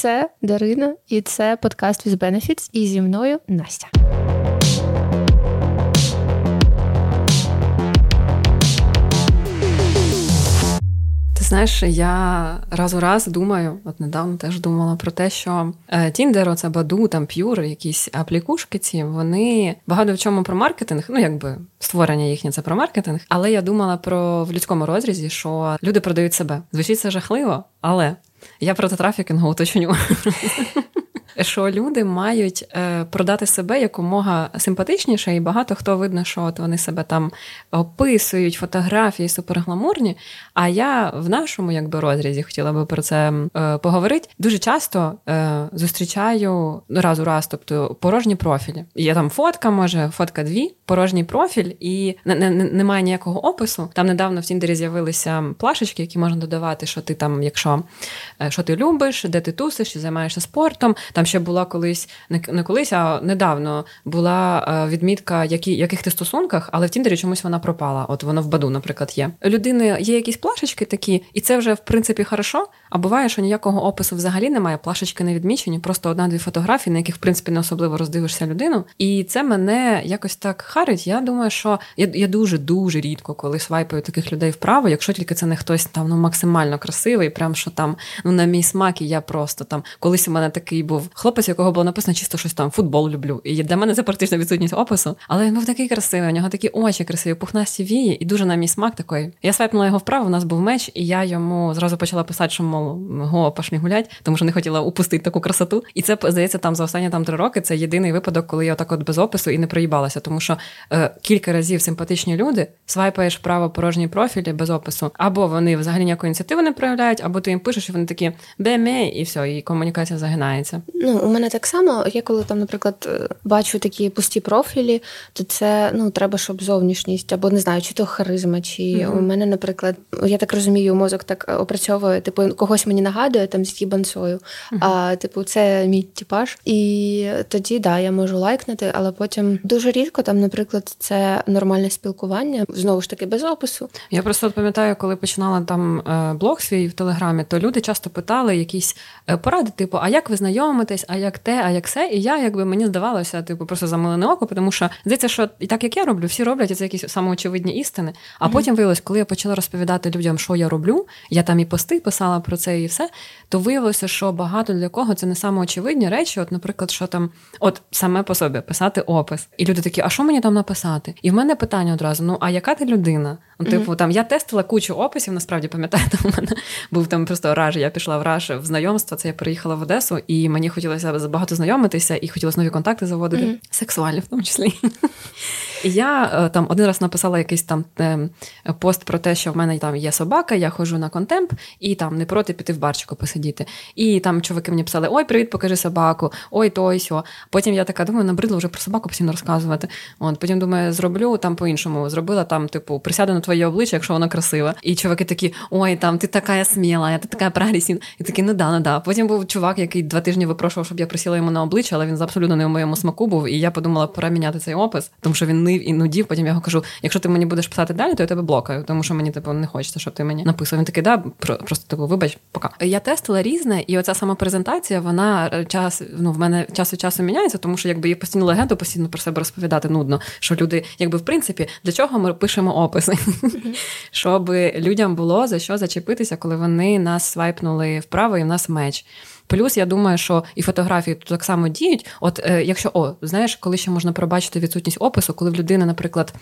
Це Дарина, і це подкаст with Benefits, і зі мною Настя. Ти знаєш, я раз у раз думаю, от недавно теж думала про те, що Тіндер, оце Баду, там П'юр, якісь аплікушки ці, вони багато в чому про маркетинг, ну якби створення їхнє це про маркетинг. Але я думала про в людському розрізі, що люди продають себе. Звучить це жахливо, але я проти трафікінгу уточню що люди мають е, продати себе якомога симпатичніше, і багато хто видно, що от вони себе там описують, фотографії супергламурні. А я в нашому якби розрізі хотіла би про це е, поговорити. Дуже часто е, зустрічаю ну, раз у раз, тобто порожні профілі. Є там фотка, може, фотка дві, порожній профіль, і не, не, немає ніякого опису. Там недавно в Тіндері з'явилися плашечки, які можна додавати, що ти там, якщо що ти любиш, де ти тусиш, чи займаєшся спортом. Там ще була колись, не колись, а недавно була е, відмітка, які, яких ти стосунках, але в Тіндері чомусь вона пропала. От воно в баду, наприклад, є. Людини є якісь плашечки такі, і це вже в принципі хорошо. А буває, що ніякого опису взагалі немає. Плашечки не відмічені, просто одна-дві фотографії, на яких в принципі не особливо роздивишся людину. І це мене якось так харить. Я думаю, що я я дуже дуже рідко, коли свайпаю таких людей вправо, якщо тільки це не хтось там ну максимально красивий, прям що там ну на мій смак, і я просто там колись у мене такий був хлопець, якого було написано чисто щось там, футбол люблю. І для мене це практично відсутність опису. Але він був такий красивий, у нього такі очі красиві, пухнасті вії, і дуже на мій смак такий. Я свайпнула його вправо, у нас був меч, і я йому зразу почала писати, що мов го пошли гулять, тому що не хотіла упустити таку красоту. І це здається, там за останні там три роки це єдиний випадок, коли я отак от без опису і не проїбалася, тому що е, кілька разів симпатичні люди свайпаєш вправо порожні профілі без опису, або вони взагалі ніякої ініціативи не проявляють, або ти їм пишеш, і вони такі беме, і все, і комунікація загинається. Ну у мене так само, я коли там, наприклад, е, бачу такі пусті профілі, то це ну треба, щоб зовнішність, або не знаю, чи то харизма, чи mm-hmm. у мене, наприклад, я так розумію, мозок так опрацьовує, типу, когось мені нагадує там з тібансою, mm-hmm. а типу, це мій типаж. І тоді да, я можу лайкнути, але потім дуже рідко там, наприклад, це нормальне спілкування, знову ж таки, без опису. Я просто пам'ятаю, коли починала там е, блог свій в телеграмі, то люди часто питали якісь е, поради, типу, а як ви знайомитесь, а як те, а як все. І я, якби мені здавалося, типу, просто замилене око, тому що здається, що і так як я роблю, всі роблять і це якісь самоочевидні істини. А mm-hmm. потім виявилось, коли я почала розповідати людям, що я роблю, я там і пости писала про це і все, то виявилося, що багато для кого це не самоочевидні речі. От, наприклад, що там, от саме по собі писати опис. І люди такі, а що мені там написати? І в мене питання одразу: ну а яка ти людина? Ну, типу, mm-hmm. там я тестила кучу описів, насправді пам'ятаєте, у мене був там просто раж. Я пішла в раж в знайомство. Це я приїхала в Одесу, і мені хотілося багато знайомитися і хотілося нові контакти заводити, mm-hmm. сексуальні в тому числі. Я е, там один раз написала якийсь там е, пост про те, що в мене там є собака, я ходжу на контемп і там не проти піти в барчику посидіти. І там чуваки мені писали: Ой, привіт, покажи собаку, ой, то й сьо. Потім я така думаю, набридло вже про собаку постійно розказувати. От Потім думаю, зроблю там по-іншому. Зробила там, типу, присяду на твоє обличчя, якщо воно красиве. І чуваки такі, ой, там ти така сміла, ти така прогресивна. І такі, ну да, ну да. Потім був чувак, який два тижні випрошував, щоб я присіла йому на обличчя, але він абсолютно не в моєму смаку був. І я подумала, пора міняти цей опис, тому що він нив і нудів. Потім я його кажу: якщо ти мені будеш писати далі, то я тебе блокаю, тому що мені типу не хочеться, щоб ти мені написав. Він такий, да, просто типу, вибач, пока. Я тестила різне, і оця сама презентація, вона е, час ну в мене час від часу міняється, тому що якби є постійну легенду, постійно про себе розповідати нудно. Що люди, якби в принципі, для чого ми пишемо описи, щоб людям було за що зачепитися, коли вони нас свайпнули вправо, і в нас меч. Плюс я думаю, що і фотографії тут так само діють. От е, якщо о, знаєш, коли ще можна пробачити відсутність опису, коли в людини, наприклад.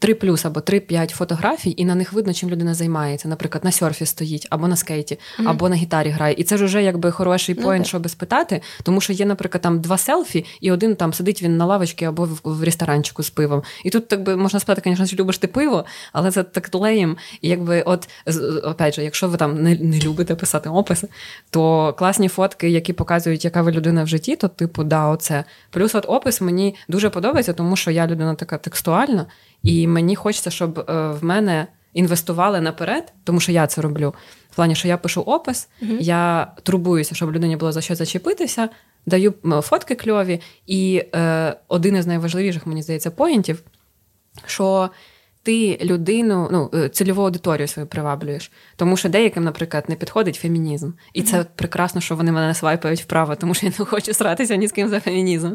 3 плюс або 3-5 фотографій, і на них видно, чим людина займається. Наприклад, на серфі стоїть, або на скейті, mm-hmm. або на гітарі грає. І це ж вже якби хороший ну, поінт, щоб спитати, тому що є, наприклад, там два селфі, і один там сидить він на лавочці або в, в ресторанчику з пивом. І тут так би можна спитати, звісно, що любиш ти пиво, але це так леєм. І якби, от опять же, якщо ви там не, не любите писати описи, то класні фотки, які показують, яка ви людина в житті, то типу, да, оце. Плюс от опис мені дуже подобається, тому що я людина така текстуальна. І мені хочеться, щоб е, в мене інвестували наперед, тому що я це роблю. В плані, що я пишу опис, uh я турбуюся, щоб людині було за що зачепитися, даю фотки кльові. І е, один із найважливіших, мені здається, поінтів, що ти людину, ну е, цільову аудиторію свою приваблюєш. Тому що деяким, наприклад, не підходить фемінізм. І це прекрасно, що вони мене свайпають вправо, тому що я не хочу сратися ні з ким за фемінізм.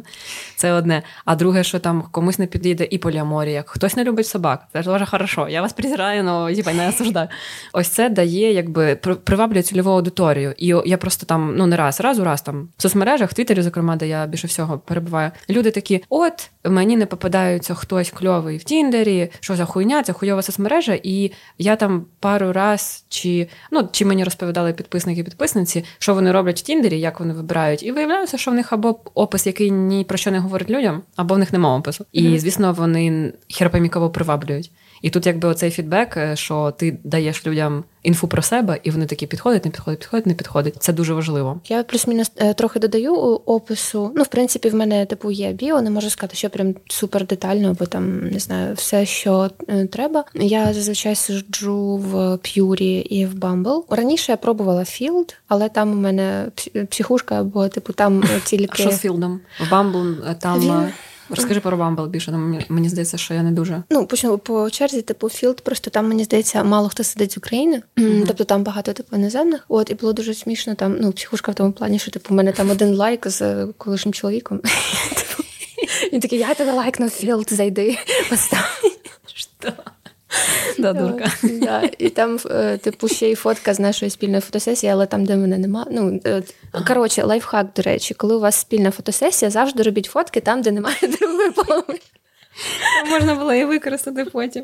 Це одне. А друге, що там комусь не підійде і поліаморія, хтось не любить собак. Це ж дуже хорошо. Я вас презираю, але типа, не осуждаю. Ось це дає, якби приваблює цільову аудиторію. І я просто там ну не раз, раз у раз там в соцмережах, в Твіттері, зокрема, де я більше всього перебуваю. Люди такі: от мені не попадаються хтось кльовий в Тіндері, що за хуйня, це хуйова соцмережа, і я там пару раз чи ну чи мені розповідали підписники підписниці, що вони роблять в Тіндері, як вони вибирають, і виявляється, що в них або опис, який ні про що не говорить людям, або в них немає опису. І звісно, вони херпаміково приваблюють. І тут, якби оцей фідбек, е, що ти даєш людям інфу про себе, і вони такі підходять, не підходять, підходять, не підходять. Це дуже важливо. Я плюс-мінус е, трохи додаю опису. Ну, в принципі, в мене типу є біо, не можу сказати, що прям супер детально, бо там не знаю, все, що е, треба. Я зазвичай сиджу в П'юрі і в Bumble. Раніше я пробувала Feeld, але там у мене психушка, бо типу там тільки А що з Feeld ом в Bumble там. Він... Розкажи про Bumble більше, мені, мені здається, що я не дуже. Ну, почну по черзі, типу, Feeld, просто там, мені здається, мало хто сидить з України, mm-hmm. тобто там багато типу іноземних. От, і було дуже смішно там, ну, психушка в тому плані, що типу, у мене там один лайк з колишнім чоловіком. Типу, він такий, я тебе лайкнув Feeld, зайди, постав. Що? Да, дурка. Да. І там, е, типу, ще й фотка з нашої спільної фотосесії, але там, де мене нема. Ну, е, коротше, лайфхак, до речі, коли у вас спільна фотосесія, завжди робіть фотки там, де немає другої половини. Можна було її використати потім,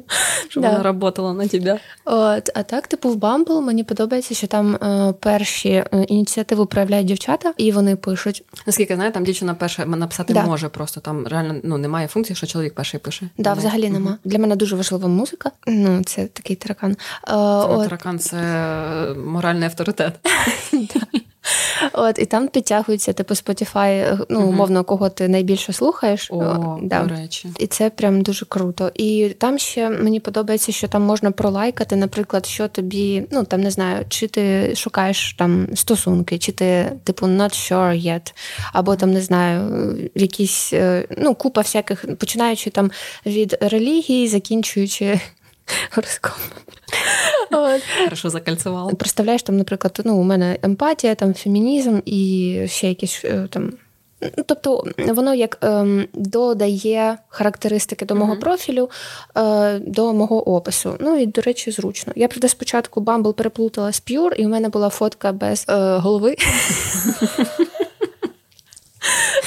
щоб да. вона працювала на тебе. От, А так, типу, в Bumble мені подобається, що там е, перші е, ініціативу проявляють дівчата, і вони пишуть. Наскільки знаю, там дівчина перша написати да. може, просто там реально ну, немає функції, що чоловік перший пише. Да, взагалі угу. нема. Для мене дуже важлива музика. Ну, це такий таракан. Е, це от... Таракан це моральний авторитет. От, І там підтягується типу Spotify, ну, умовно, кого ти найбільше слухаєш. О, да. до речі. І це прям дуже круто. І там ще мені подобається, що там можна пролайкати, наприклад, що тобі, ну там не знаю, чи ти шукаєш там стосунки, чи ти, типу, not sure yet, або там не знаю, якісь е, ну, купа всяких, починаючи там від релігії, закінчуючи гороскопом. Хорошо закальцювала. Представляєш, там, наприклад, ну, у мене емпатія, там фемінізм і ще якісь е, там. Ну, тобто воно як ем, додає характеристики до мого mm-hmm. профілю, е, до мого опису. Ну і, до речі, зручно. Я правда спочатку Bumble переплутала з Pure, і в мене була фотка без е, голови.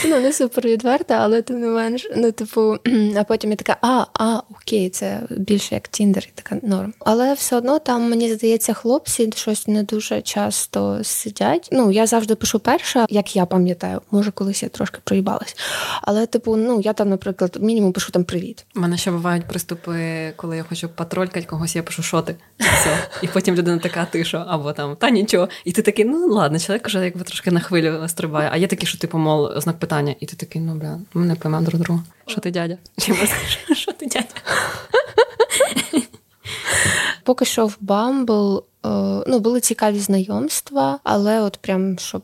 Ну, не супер відверта, але тим не менш, ну, типу, а потім я така, а, а, окей, це більше як Тіндер, така норм. Але все одно там, мені здається, хлопці щось не дуже часто сидять. Ну, я завжди пишу перша, як я пам'ятаю, може, колись я трошки проїбалась. Але, типу, ну, я там, наприклад, мінімум пишу там привіт. У мене ще бувають приступи, коли я хочу патролькати когось, я пишу шоти. Все. І потім людина така, ти що, або там, та нічого. І ти такий, ну ладно, чоловік вже якби трошки на хвилю стрибає. А є такі, що типу, мол, знак питання, і ти такий, ну бля, ми не поймемо друг друга. Що ти дядя? Що ти дядя? Поки що в Bumble е, ну, були цікаві знайомства, але от прям щоб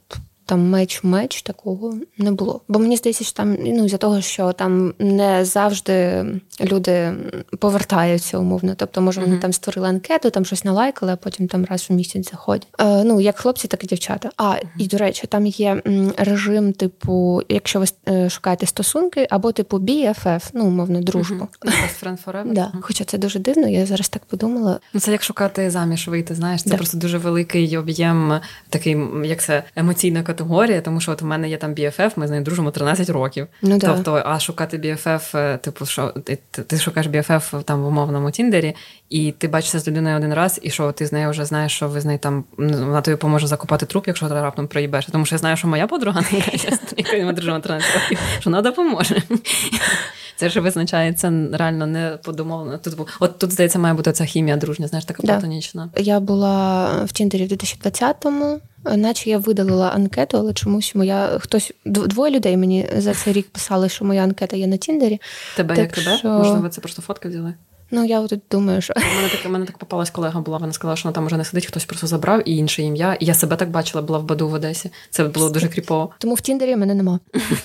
там меч-меч такого не було. Бо мені здається, що там ну за того, що там не завжди люди повертаються умовно. Тобто, може, вони mm-hmm. там створили анкету, там щось налайкали, а потім там раз у місяць заходять. Е, Ну як хлопці, так і дівчата. А mm-hmm. і до речі, там є режим, типу, якщо ви е, шукаєте стосунки, або типу BFF, ну умовно, дружбу. Mm-hmm. Да. Хоча це дуже дивно, я зараз так подумала. Ну це як шукати заміж вийти. Знаєш, це да. просто дуже великий об'єм, такий як це емоційна категорія тому що от у мене є там BFF, ми з нею дружимо 13 років. Ну, Тобто, а шукати BFF, е, типу, що ти, ти шукаєш BFF там в умовному Тіндері, і ти бачишся з людиною один раз, і що ти з нею вже знаєш, що ви з нею там вона тобі поможе закупати труп, якщо ти раптом проїбеш. Тому що я знаю, що моя подруга, ми дружимо 13 років, що вона допоможе. Це ж визначається реально не подумовлено. Тут от тут здається, має бути ця хімія дружня, знаєш, така да. платонічна. Я була в Тіндері в 2020-му, наче я видалила анкету, але чомусь моя хтось двоє людей мені за цей рік писали, що моя анкета є на Тіндері. Тебе так як тебе? Що... Можливо, це просто фотки взяли? Ну я от думаю, що У мене так мене так попалась колега була. Вона сказала, що вона там вже не сидить, хтось просто забрав і інше ім'я. І я себе так бачила, була в Баду в Одесі. Це було дуже кріпово. Тому в Тіндері мене нема.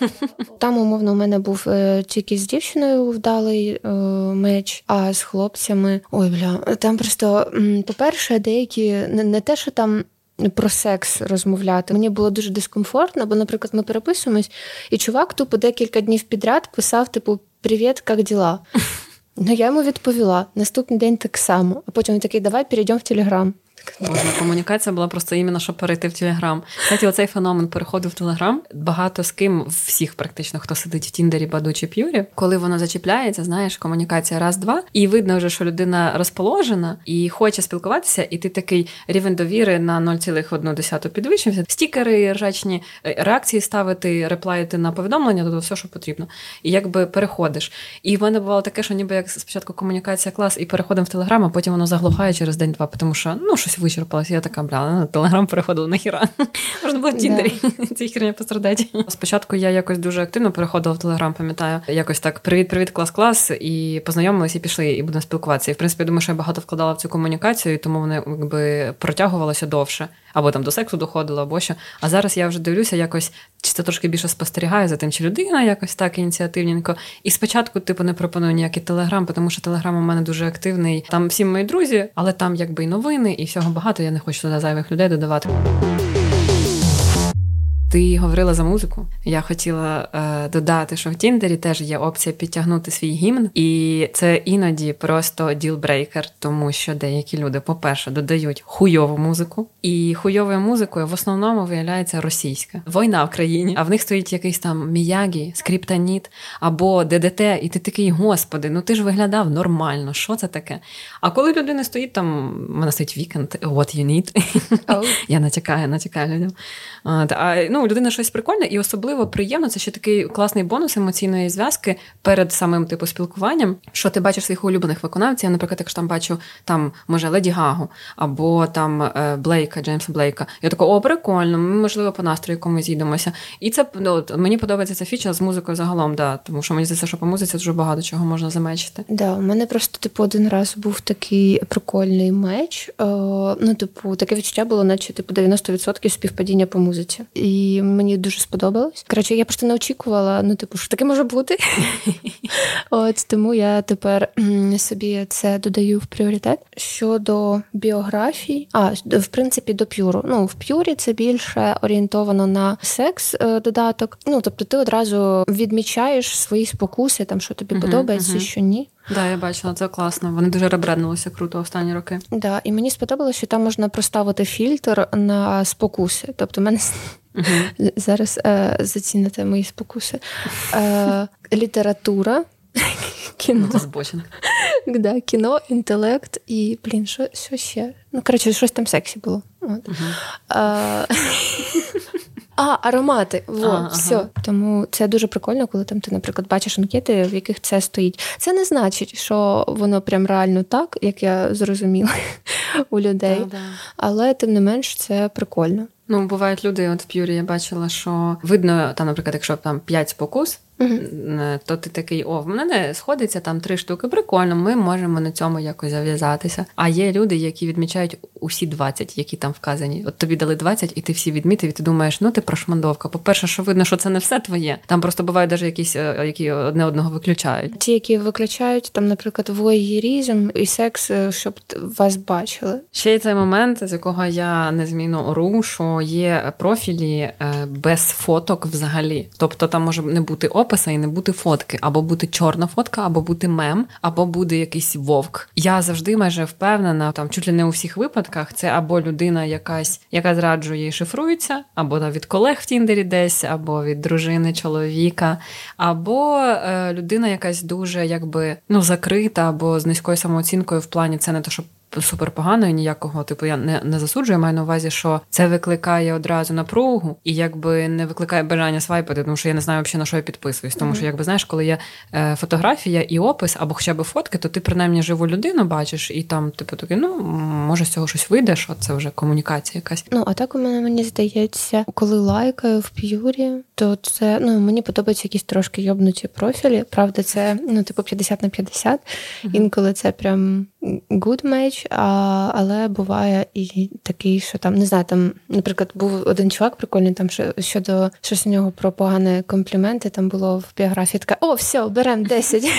Там, умовно, у мене був е, тільки з дівчиною вдалий е, меч, а з хлопцями. Ой, бля, там просто, по-перше, деякі не те, що там. Про секс розмовляти мені було дуже дискомфортно, бо, наприклад, ми переписуємось, і чувак тупо декілька днів підряд писав: типу, Привіт, як діла? Ну я йому відповіла. Наступний день так само. А потім він такий, давай перейдемо в Телеграм. Боже, комунікація була просто іменно, щоб перейти в Телеграм. Кстати, оцей феномен переходу в Телеграм. Багато з ким, всіх практично, хто сидить в Тіндері, Баду чи П'юрі, коли воно зачіпляється, знаєш, комунікація раз-два, і видно вже, що людина розположена і хоче спілкуватися, і ти такий рівень довіри на 0,1 підвищився. Стікери, ржачні е, реакції ставити, реплаїти на повідомлення, тобто все, що потрібно. І якби переходиш. І в мене бувало таке, що ніби як спочатку комунікація клас, і переходимо в Телеграм, а потім воно заглухає через день-два, тому що ну щось вичерпалася. Я така, бля, на телеграм переходила на хіра. Можна було в Тіндері ці херня пострадати. Спочатку я якось дуже активно переходила в Телеграм, пам'ятаю. Якось так: привіт-привіт, клас-клас, і познайомилися, і пішли, і будемо спілкуватися. І в принципі, я думаю, що я багато вкладала в цю комунікацію, тому вони якби протягувалося довше. Або там до сексу доходило, або що. А зараз я вже дивлюся, якось чи це трошки більше спостерігає за тим, чи людина якось так ініціативненько. І спочатку, типу, не пропоную ніякий телеграм, тому що телеграм у мене дуже активний. Там всі мої друзі, але там якби і новини, і всього багато. Я не хочу туди зайвих людей додавати. Ти говорила за музику. Я хотіла е, додати, що в Тіндері теж є опція підтягнути свій гімн, і це іноді просто ділбрейкер, тому що деякі люди, по-перше, додають хуйову музику, і хуйовою музикою в основному виявляється російська війна в країні. А в них стоїть якийсь там міягі, скриптоніт або ДДТ, і ти такий, господи, ну ти ж виглядав нормально. Що це таке? А коли людина стоїть там, в мене стоїть вікенд, what you need. Oh. Я натякаю, натякаю людям. А, ну, людина щось прикольне, і особливо приємно. Це ще такий класний бонус емоційної зв'язки перед самим типу спілкуванням. Що ти бачиш своїх улюблених виконавців? Я, наприклад, якщо там бачу там, може, Леді Гагу або там е, Блейка, Джеймса Блейка. Я така, о, прикольно, ми, можливо, по настрою комусь зійдемося. І це ну, мені подобається ця фіча з музикою загалом, да, тому що мені здається, що по музиці дуже багато чого можна замечити. Да, у мене просто типу один раз був такий прикольний меч. Е, ну, типу, таке відчуття було, наче типу 90% співпадіння по музиці. І мені дуже сподобалось. Коротше, я просто не очікувала, ну, типу, що таке може бути. От тому я тепер собі це додаю в пріоритет. Щодо біографій, а в принципі до п'юру. Ну, в п'юрі це більше орієнтовано на секс е, додаток. Ну, тобто, ти одразу відмічаєш свої спокуси, там що тобі подобається, що ні. Да, я бачила, це класно. Вони дуже ребренднулися круто останні роки. Да, і мені сподобалося, що там можна проставити фільтр на спокуси. Тобто, мене uh-huh. зараз е, заціните мої спокуси. Е, Література. Кіно. Да, Кіно, інтелект і, блін, що що ще? Ну, коротше, щось там сексі було. От. Uh-huh. А, а, аромати. Во, а, все. Ага. Тому це дуже прикольно, коли там ти, наприклад, бачиш анкети, в яких це стоїть. Це не значить, що воно прям реально так, як я зрозуміла у людей. Да, да. Але тим не менш це прикольно. Ну, бувають люди, от в П'юрі я бачила, що видно, там, наприклад, якщо там 5 спокус, uh то ти такий, о, в мене сходиться там три штуки, прикольно, ми можемо на цьому якось зав'язатися. А є люди, які відмічають усі 20, які там вказані. От тобі дали 20, і ти всі відмітив, і ти думаєш, ну ти прошмандовка. По-перше, що видно, що це не все твоє. Там просто бувають навіть якісь, е, які одне одного виключають. Ті, які виключають, там, наприклад, воєрізм і секс, е, щоб вас бачили. Ще й цей момент, з якого я незмінно ору, що є профілі без фоток взагалі. Тобто там може не бути описа і не бути фотки, або бути чорна фотка, або бути мем, або буде якийсь вовк. Я завжди майже впевнена, там чуть ли не у всіх випадках це або людина, якась, яка зраджує і шифрується, або від колег в Тіндері десь, або від дружини, чоловіка, або е, людина якась дуже якби ну закрита, або з низькою самооцінкою в плані це не те, що супер поганою, ніякого, типу, я не не засуджую, маю на увазі, що це викликає одразу напругу і якби не викликає бажання свайпати, тому що я не знаю взагалі на що я підписуюсь. Тому mm-hmm. що, якби знаєш, коли є е, фотографія і опис або хоча б фотки, то ти принаймні живу людину бачиш, і там, типу, такий, ну може з цього щось вийде, що це вже комунікація якась. Ну а так у мене мені здається, коли лайкаю в п'юрі, то це ну мені подобаються якісь трошки йобнуті профілі. Правда, це ну типу 50 на 50. Mm-hmm. Інколи це прям good match, а, але буває і такий, що там не знаю, там, наприклад, був один чувак прикольний там що, щодо щось у нього про погані компліменти. Там було в біографії така: о, все, беремо 10.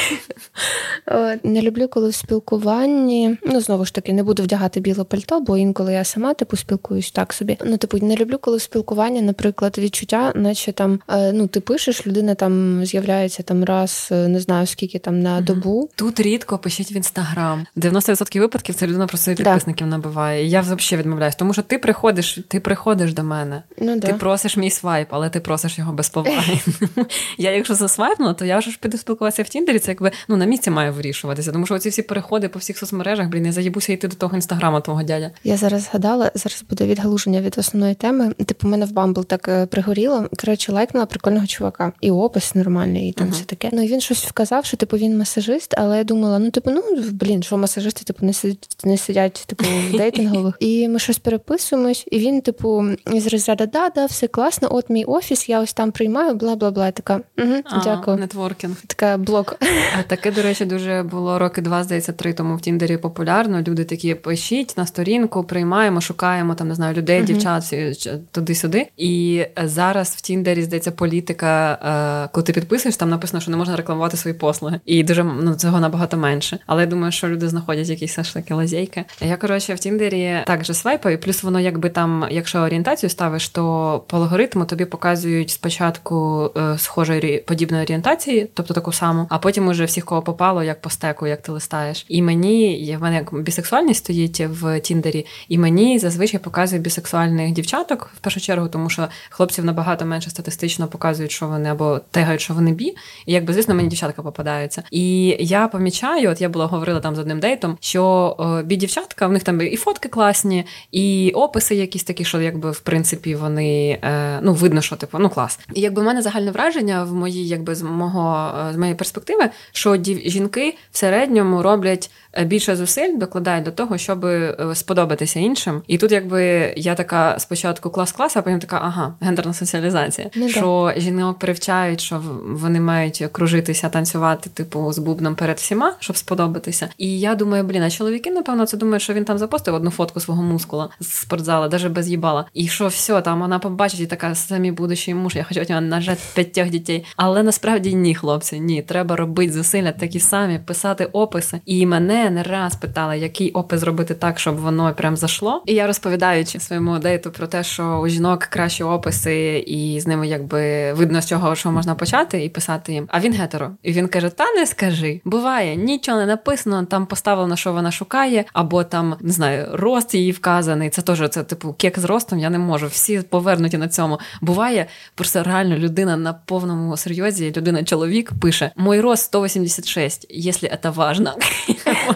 Не люблю, коли в спілкуванні. Ну, знову ж таки, не буду вдягати біле пальто, бо інколи я сама типу спілкуюсь так собі. Ну, типу, не люблю, коли в спілкуванні, наприклад, відчуття, наче там е, ну, ти пишеш, людина там з'являється там раз, е, не знаю скільки там на добу. Тут рідко пишіть в інстаграм. 90% випадків це людина просто підписників да. набиває. І я взагалі відмовляюсь, тому що ти приходиш, ти приходиш до мене, ну, ти просиш мій свайп, але ти просиш його без поваги. Я, якщо засвайпнула, то я вже ж піду спілкуватися в Тіндері. Це якби ну на місці має вирішуватися. Тому що оці всі переходи по всіх соцмережах, блін, я заїбуся йти до того інстаграма, твого дядя. Я зараз згадала, зараз буде відгалуження від основної теми. Типу, мене в Bumble так е, пригоріло. Коротше, лайкнула прикольного чувака, і опис нормальний, і там uh-huh. все таке. Ну і він щось вказав, що типу він масажист, але я думала, ну типу, ну блін, що масажисти типу не сидять, не сидять типу в дейтингових. І ми щось переписуємось, і він, типу, із розряду да, да, все класно. От мій офіс, я ось там приймаю, бла бла бла. Така угу, дякую. Нетворкінг. Така блок. А таке, до речі, дуже було роки два, здається, три тому в Тіндері популярно. Люди такі пишіть на сторінку, приймаємо, шукаємо там, не знаю, людей, uh-huh. дівчат туди-сюди. І зараз в Тіндері здається політика, е, коли ти підписуєш, там написано, що не можна рекламувати свої послуги. І дуже ну цього набагато менше. Але я думаю, що люди знаходять якісь все лазейки. Я коротше в Тіндері також свайпаю, плюс воно, якби там, якщо орієнтацію ставиш, то по алгоритму тобі показують спочатку е, схожої подібної орієнтації, тобто таку саму, а потім уже всіх, кого попало, як по стеку, як ти листаєш. І мені в мене як бісексуальність стоїть в Тіндері, і мені зазвичай показує бісексуальних дівчаток в першу чергу, тому що хлопців набагато менше статистично показують, що вони або тегають, що вони бі. І якби звісно, мені дівчатка попадаються. І я помічаю, от я була говорила там з одним дейтом, що е, бі дівчатка, в них там і фотки класні, і описи якісь такі, що якби в принципі вони е, ну видно, що типу ну клас. І якби в мене загальне враження в моїй, якби з мого е, з моєї перспективи, що дів, жінки в середньому роблять більше зусиль докладають до того, щоб е, сподобатися іншим. І тут, якби я така спочатку клас-клас, а потім така, ага, гендерна соціалізація. Не ну що да. жінок привчають, що вони мають кружитися, танцювати, типу, з бубном перед всіма, щоб сподобатися. І я думаю, блін, а чоловіки, напевно, це думають, що він там запостив одну фотку свого мускула з спортзала, навіть без їбала. І що все, там вона побачить і така самі будущий муж, я хочу від нього нажати п'ятьох дітей. Але насправді ні, хлопці, ні, треба робити зусилля такі самі, писати описи. І мене не раз питала, який опис зробити так, щоб воно прям зашло. І я розповідаючи своєму дейту про те, що у жінок кращі описи, і з ними якби видно з чого що можна почати і писати їм. А він гетеро. І він каже: Та не скажи. Буває, нічого не написано, там поставлено, що вона шукає, або там не знаю, рост її вказаний. Це теж це типу кек з ростом. Я не можу. Всі повернуті на цьому. Буває просто реально людина на повному серйозі. Людина чоловік пише: Мой рост 186, якщо це важно.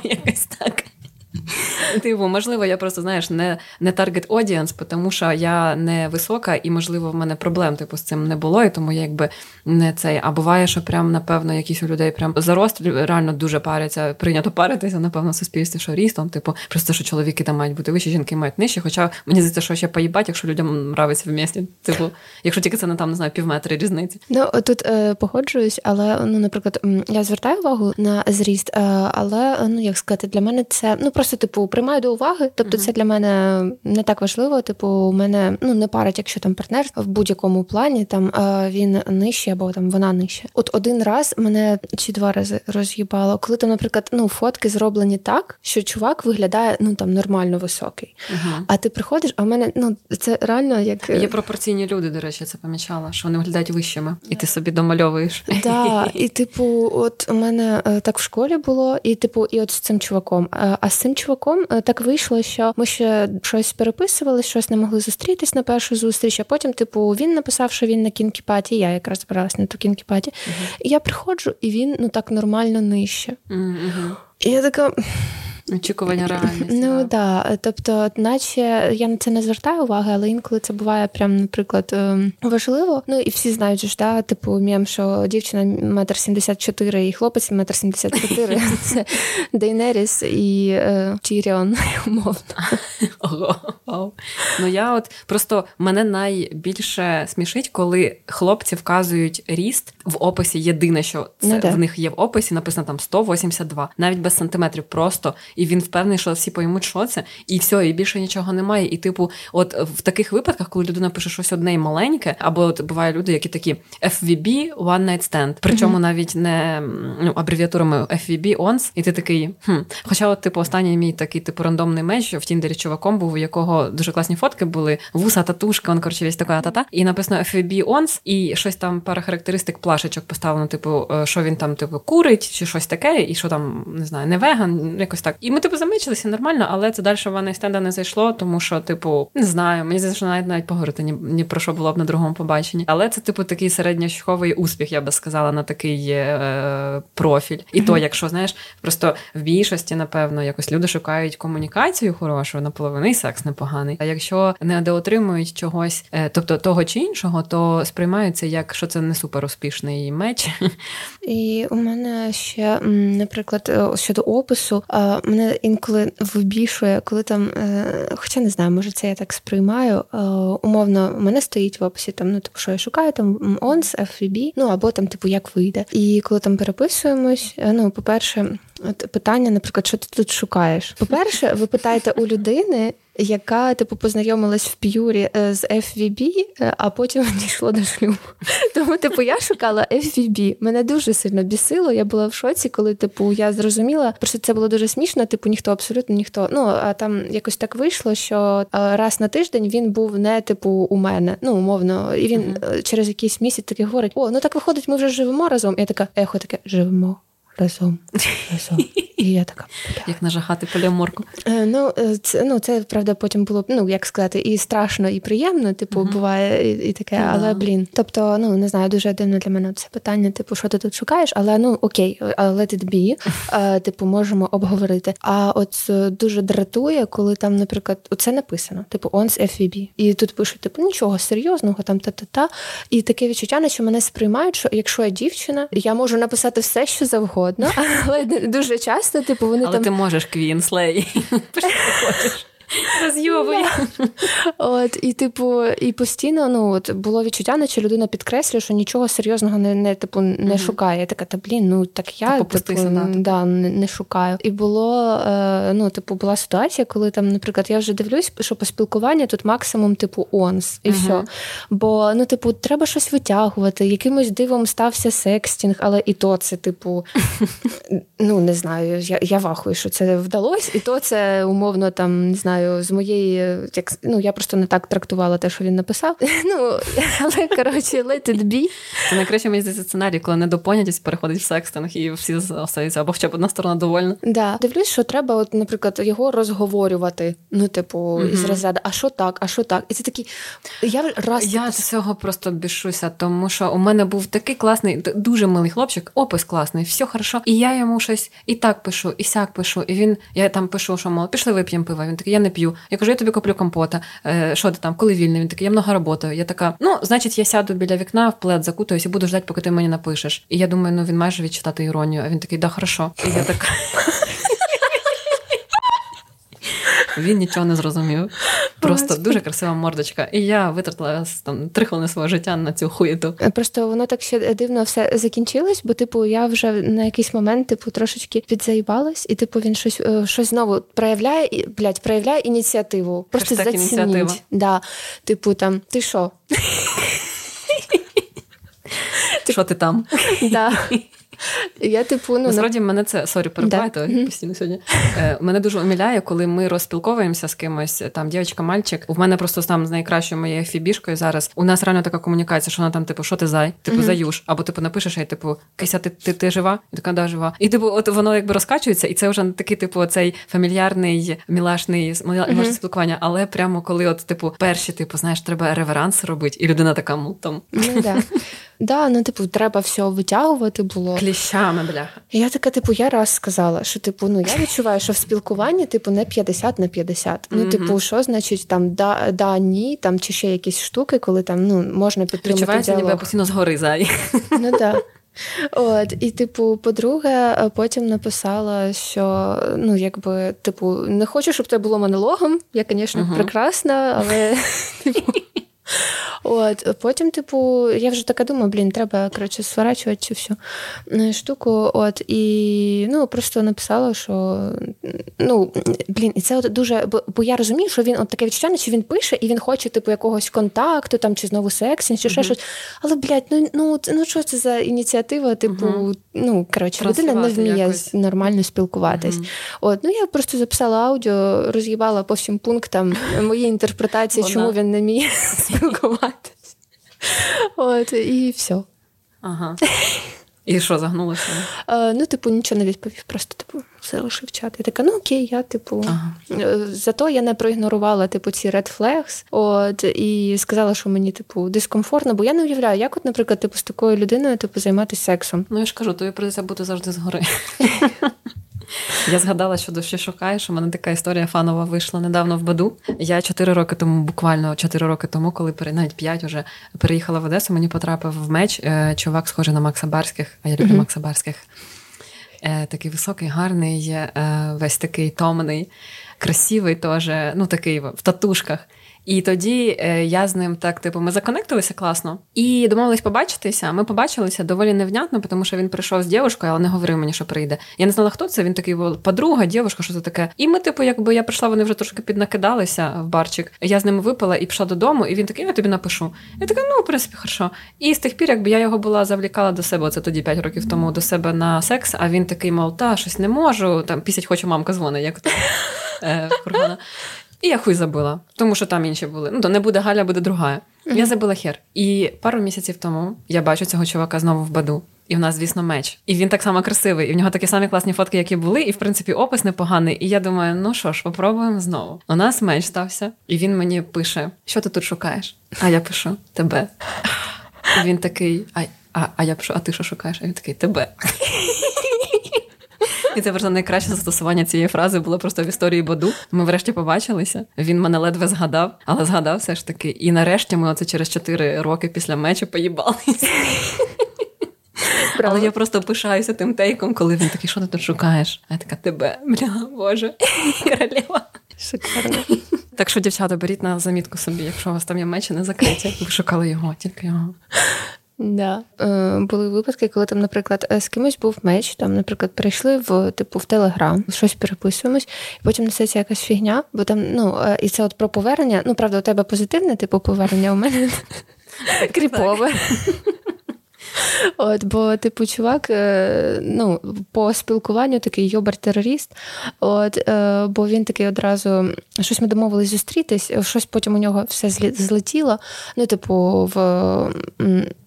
Якось так. Типу, можливо, я просто знаєш, не не target audience, тому що я не висока, і, можливо, в мене проблем типу з цим не було, і тому я якби не цей. А буває, що прям, напевно, якісь у людей прям зарост реально дуже паряться, прийнято паритися, напевно, в суспільстві, що рістом, типу, просто що чоловіки там мають бути вищі, жінки мають нижчі. Хоча мені здається, що ще поїбать, якщо людям нравиться в місті. Типу, якщо тільки це не там не знаю, півметри різниці. Ну тут е, погоджуюсь, але ну, наприклад, я звертаю увагу на зріст, е, але ну як сказати, для мене це ну просто типу приймаю до уваги. Тобто, uh-huh. це для мене не так важливо. Типу, у мене ну не парить, якщо там партнер в будь-якому плані там е, він нижчий або там вона нижча. От один раз мене чи два рази роз'їбало, коли там, наприклад, ну фотки зроблені так, що чувак виглядає ну там нормально високий. Uh-huh. А ти приходиш, а в мене ну це реально як є пропорційні люди. До речі, це помічала, що вони виглядають вищими, і ти собі домальовуєш. Да, і типу, от у мене е, так в школі було, і типу, і от з цим чуваком. А з цим чуваком е, так вийшло, що ми ще щось переписували, щось не могли зустрітись на першу зустріч. А потім, типу, він написав, що він на кінкіпаті, я якраз збиралась на ту кінкіпаті. Uh-huh. І я приходжу, і він ну так нормально нижче. Uh-huh. І я така. Очікування реальності. Ну так. Да. Тобто, наче я на це не звертаю уваги, але інколи це буває прям, наприклад, ем, важливо. Ну і всі знають, ж, да, типу, мєм, що дівчина метр сімдесят чотири і хлопець метр сімдесят чотири. Це Дейнеріс і е, Тіріон, умовно. Ого. Ну я от просто мене найбільше смішить, коли хлопці вказують ріст в описі. Єдине, що це ну, в них є в описі, написано там 182, навіть без сантиметрів, просто і він впевнений, що всі поймуть, що це, і все, і більше нічого немає. І, типу, от в таких випадках, коли людина пише щось одне і маленьке, або от буває люди, які такі FVB One Night Stand, причому mm-hmm. навіть не ну, абревіатурами FVB ONS, і ти такий. хм. Хоча, от, типу, останній мій такий типу рандомний меч в Тіндері чуваком був, у якого дуже класні фотки були, вуса, татушка, он коротше, весь така та-та. І написано FVB ONS, і щось там пара характеристик плашечок поставлено, типу, е, що він там, типу, курить, чи щось таке, і що там, не знаю, не веган, якось так. І ми, типу, замичилися нормально, але це далі в ванний стенда не зайшло, тому що, типу, не знаю, мені здається, що навіть навіть поговорити ні, ні про що було б на другому побаченні. Але це, типу, такий середньощуховий успіх, я би сказала, на такий е, профіль. І mm-hmm. то, якщо знаєш, просто в більшості, напевно, якось люди шукають комунікацію хорошу, наполовину і секс непоганий. А якщо не доотримують чогось, е, тобто того чи іншого, то сприймаються як що це не супер успішний меч. І у мене ще, наприклад, е, щодо опису, мене інколи вибішує, коли там, е, хоча не знаю, може це я так сприймаю. Умовно, у мене стоїть в описі там, ну типу, що я шукаю, там ONS, FVB, ну або там, типу, як вийде. І коли там переписуємось, ну, по-перше, от питання, наприклад, що ти тут шукаєш? По-перше, ви питаєте у людини, яка типу познайомилась в п'юрі е, з FVB, е, а потім дійшло до шлюбу. Тому, типу, я шукала FVB. Мене дуже сильно бісило. Я була в шоці, коли типу я зрозуміла, просто це було дуже смішно. Типу, ніхто абсолютно ніхто. Ну а там якось так вийшло, що е, раз на тиждень він був не типу у мене, ну умовно, і він uh-huh. через якийсь місяць таки говорить: О, ну так виходить, ми вже живемо разом. І я така ехо таке живемо разом. разом. І я така. Бля. Як нажахати поліаморку. Е, ну, е, це ну, це правда потім було ну, як сказати, і страшно, і приємно, типу, uh буває і, і таке, uh але блін. Тобто, ну не знаю, дуже дивно для мене це питання, типу, що ти тут шукаєш, але ну окей, let it be, е, типу, можемо обговорити. А от дуже дратує, коли там, наприклад, це написано, типу, on's FVB. І тут пишуть, типу, нічого серйозного, там та-та-та. І таке відчуття, що мене сприймають, що якщо я дівчина, я можу написати все, що завгодно, але дуже часто, типу, вони але там. ти можеш квін, слей. Розйовує. От, І, типу, і постійно ну, от, було відчуття, наче людина підкреслює, що нічого серйозного не не, типу, не mm-hmm. шукає. Я така, та блін, ну так я типу, типу, да, не, не шукаю. І було, е, ну, типу, була ситуація, коли там, наприклад, я вже дивлюсь, що по спілкуванню тут максимум, типу, онс, і mm-hmm. все. Бо, ну, типу, треба щось витягувати, якимось дивом стався секстінг, але і то це, типу, ну, не знаю, я я вахую, що це вдалося, і то це умовно там, не знаю знаю, з моєї як ну я просто не так трактувала те, що він написав. Ну але коротше, let it be. Це найкраще мені здається сценарій, коли недопонятість переходить в секстинг і всі остаються, або хоча б одна сторона довольна. Да. Дивлюсь, що треба, от, наприклад, його розговорювати. Ну, типу, mm-hmm. із розряду, а що так, а що так? І це такий. Я раз я з цього просто бішуся, тому що у мене був такий класний, дуже милий хлопчик, опис класний, все хорошо. І я йому щось і так пишу, і сяк пишу. І він, я там пишу, що мало, пішли вип'ємо пиво. Він такий, я не п'ю. Я кажу, я тобі куплю компота. Е, Що ти там, коли вільний? Він такий, я много роботаю. Я така, ну, значить, я сяду біля вікна, в плед закутаюсь і буду ждати, поки ти мені напишеш. І я думаю, ну він майже відчитати іронію. А він такий, да, хорошо. І я така. Він нічого не зрозумів. Просто дуже красива мордочка. І я витратила там три хвилини свого життя на цю хуєту. Просто воно так ще дивно все закінчилось, бо, типу, я вже на якийсь момент, типу, трошечки підзаїбалась, і типу він щось е, щось знову проявляє і блядь, проявляє ініціативу. Просто зацініть. Да. Типу, там, ти що? Що ти там? Да. Я типу, ну насправді мене це sorry, перебиваю тебе да. постійно сьогодні. Е, Мене дуже уміляє, коли ми розспілковуємося з кимось. Там дівчинка, мальчик. У мене просто там з найкращою моєю фібішкою зараз. У нас реально така комунікація, що вона там, типу, що ти зай? Типу, mm-hmm. заюш, або типу напишеш, і типу, Кися, ти ти, ти жива? І така да, жива. І типу, от воно якби розкачується, і це вже такий, типу, цей фамільярний, мілашний mm-hmm. спілкування. Але прямо коли, от, типу, перші, типу, знаєш, треба реверанс робити, і людина така, ну там. Mm-hmm. да, ну типу, треба все витягувати було. Кліщами, бляха. Я така, типу, я раз сказала, що типу, ну я відчуваю, що в спілкуванні, типу, не 50 на 50. Ну, типу, що значить там да, да, ні, там чи ще якісь штуки, коли там ну можна підтримати. Відчувається, ніби постійно згори зай. Ну так. От, і, типу, по-друге, потім написала, що ну, якби, типу, не хочу, щоб це було монологом. Я, звісно, uh-huh. прекрасна, але типу, От, Потім, типу, я вже така думаю, блін, треба коротше, сворачувати цю всю е, штуку. От, І ну, просто написала, що ну, блін, і це от дуже. Бо, бо я розумію, що він от таке відчуття, що він пише, і він хоче, типу, якогось контакту, там, чи знову секстінг, чи ще uh-huh. щось. Але, блядь, ну ну, ну що це за ініціатива? Типу, uh-huh. ну, коротше, людина не вміє якось. нормально спілкуватись. От, Ну, я просто записала аудіо, роз'їбала по всім пунктам мої інтерпретації, чому він не міг спілкуватись. От, І все. Ага. І що, загнулося? Е, ну, типу, нічого не відповів, просто типу, залишив чат. Я така, ну окей, я, типу. Ага. Е, зато я не проігнорувала, типу, ці red flags, от, і сказала, що мені, типу, дискомфортно, бо я не уявляю, як, от, наприклад, типу, з такою людиною, типу, займатися сексом. Ну, я ж кажу, тобі придеться бути завжди згори. Я згадала, що душі шукаєш. У мене така історія фанова вийшла недавно в Баду. Я чотири роки тому, буквально чотири роки тому, коли навіть п'ять вже переїхала в Одесу, мені потрапив в меч е, чувак, схожий на Макса Барських, а я люблю mm-hmm. Макса Барських. Е, такий високий, гарний, е, весь такий томний, красивий теж, ну такий в татушках. І тоді е, я з ним так, типу, ми законектилися класно і домовились побачитися. Ми побачилися доволі невнятно, тому що він прийшов з дівчиною, але не говорив мені, що прийде. Я не знала, хто це. Він такий подруга, дівчинка, що це таке. І ми, типу, якби я прийшла, вони вже трошки піднакидалися в барчик. Я з ними випила і пішла додому, і він такий, я тобі напишу. Я така, ну в принципі, хорошо. І з тих пір, якби я його була завлікала до себе, це тоді 5 років тому до себе на секс. А він такий, мов, та щось не можу. Там пісять хочу, мамка дзвонить, як то. Е, і я хуй забула, тому що там інші були. Ну, то не буде Галя, буде друга. Mm-hmm. Я забула хер. І пару місяців тому я бачу цього чувака знову в баду. І в нас, звісно, меч. І він так само красивий. І в нього такі самі класні фотки, які були, і в принципі опис непоганий. І я думаю, ну що ж, попробуємо знову. У нас меч стався, і він мені пише: Що ти тут шукаєш? А я пишу тебе. І він такий, а, а, а я пишу, а ти що шукаєш? А він такий тебе. І це просто найкраще застосування цієї фрази було просто в історії Боду. Ми врешті побачилися. Він мене ледве згадав, але згадав все ж таки. І нарешті ми оце через 4 роки після мечу поїбалися. Але я просто пишаюся тим тейком, коли він такий, що ти тут шукаєш? А я така тебе, бля, Боже, королева. Шикарно. Так що, дівчата, беріть на замітку собі, якщо у вас там є мечі не закриті, ви шукали його, тільки його. Да. Е, Були випадки, коли там, наприклад, е, з кимось був меч, там, наприклад, прийшли в типу в Телеграм, щось переписуємось, і потім несеться якась фігня, бо там, ну, е, і це от про повернення. Ну, правда, у тебе позитивне, типу, повернення, у мене кріпове. От, Бо, типу, чувак, е, ну, по спілкуванню такий йобер-терорист. От, е, Бо він такий одразу щось ми домовились зустрітись, щось потім у нього все злетіло. Ну, типу, в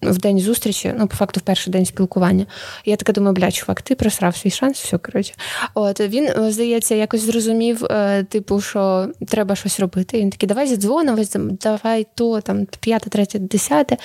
в день зустрічі, ну, по факту, в перший день спілкування. Я така думаю, бля, чувак, ти просрав свій шанс, все, коротше. От, Він, здається, якось зрозумів, е, типу, що треба щось робити. Він такий, давай задзвонимо, давай то, там, п'яте, третє, десяте.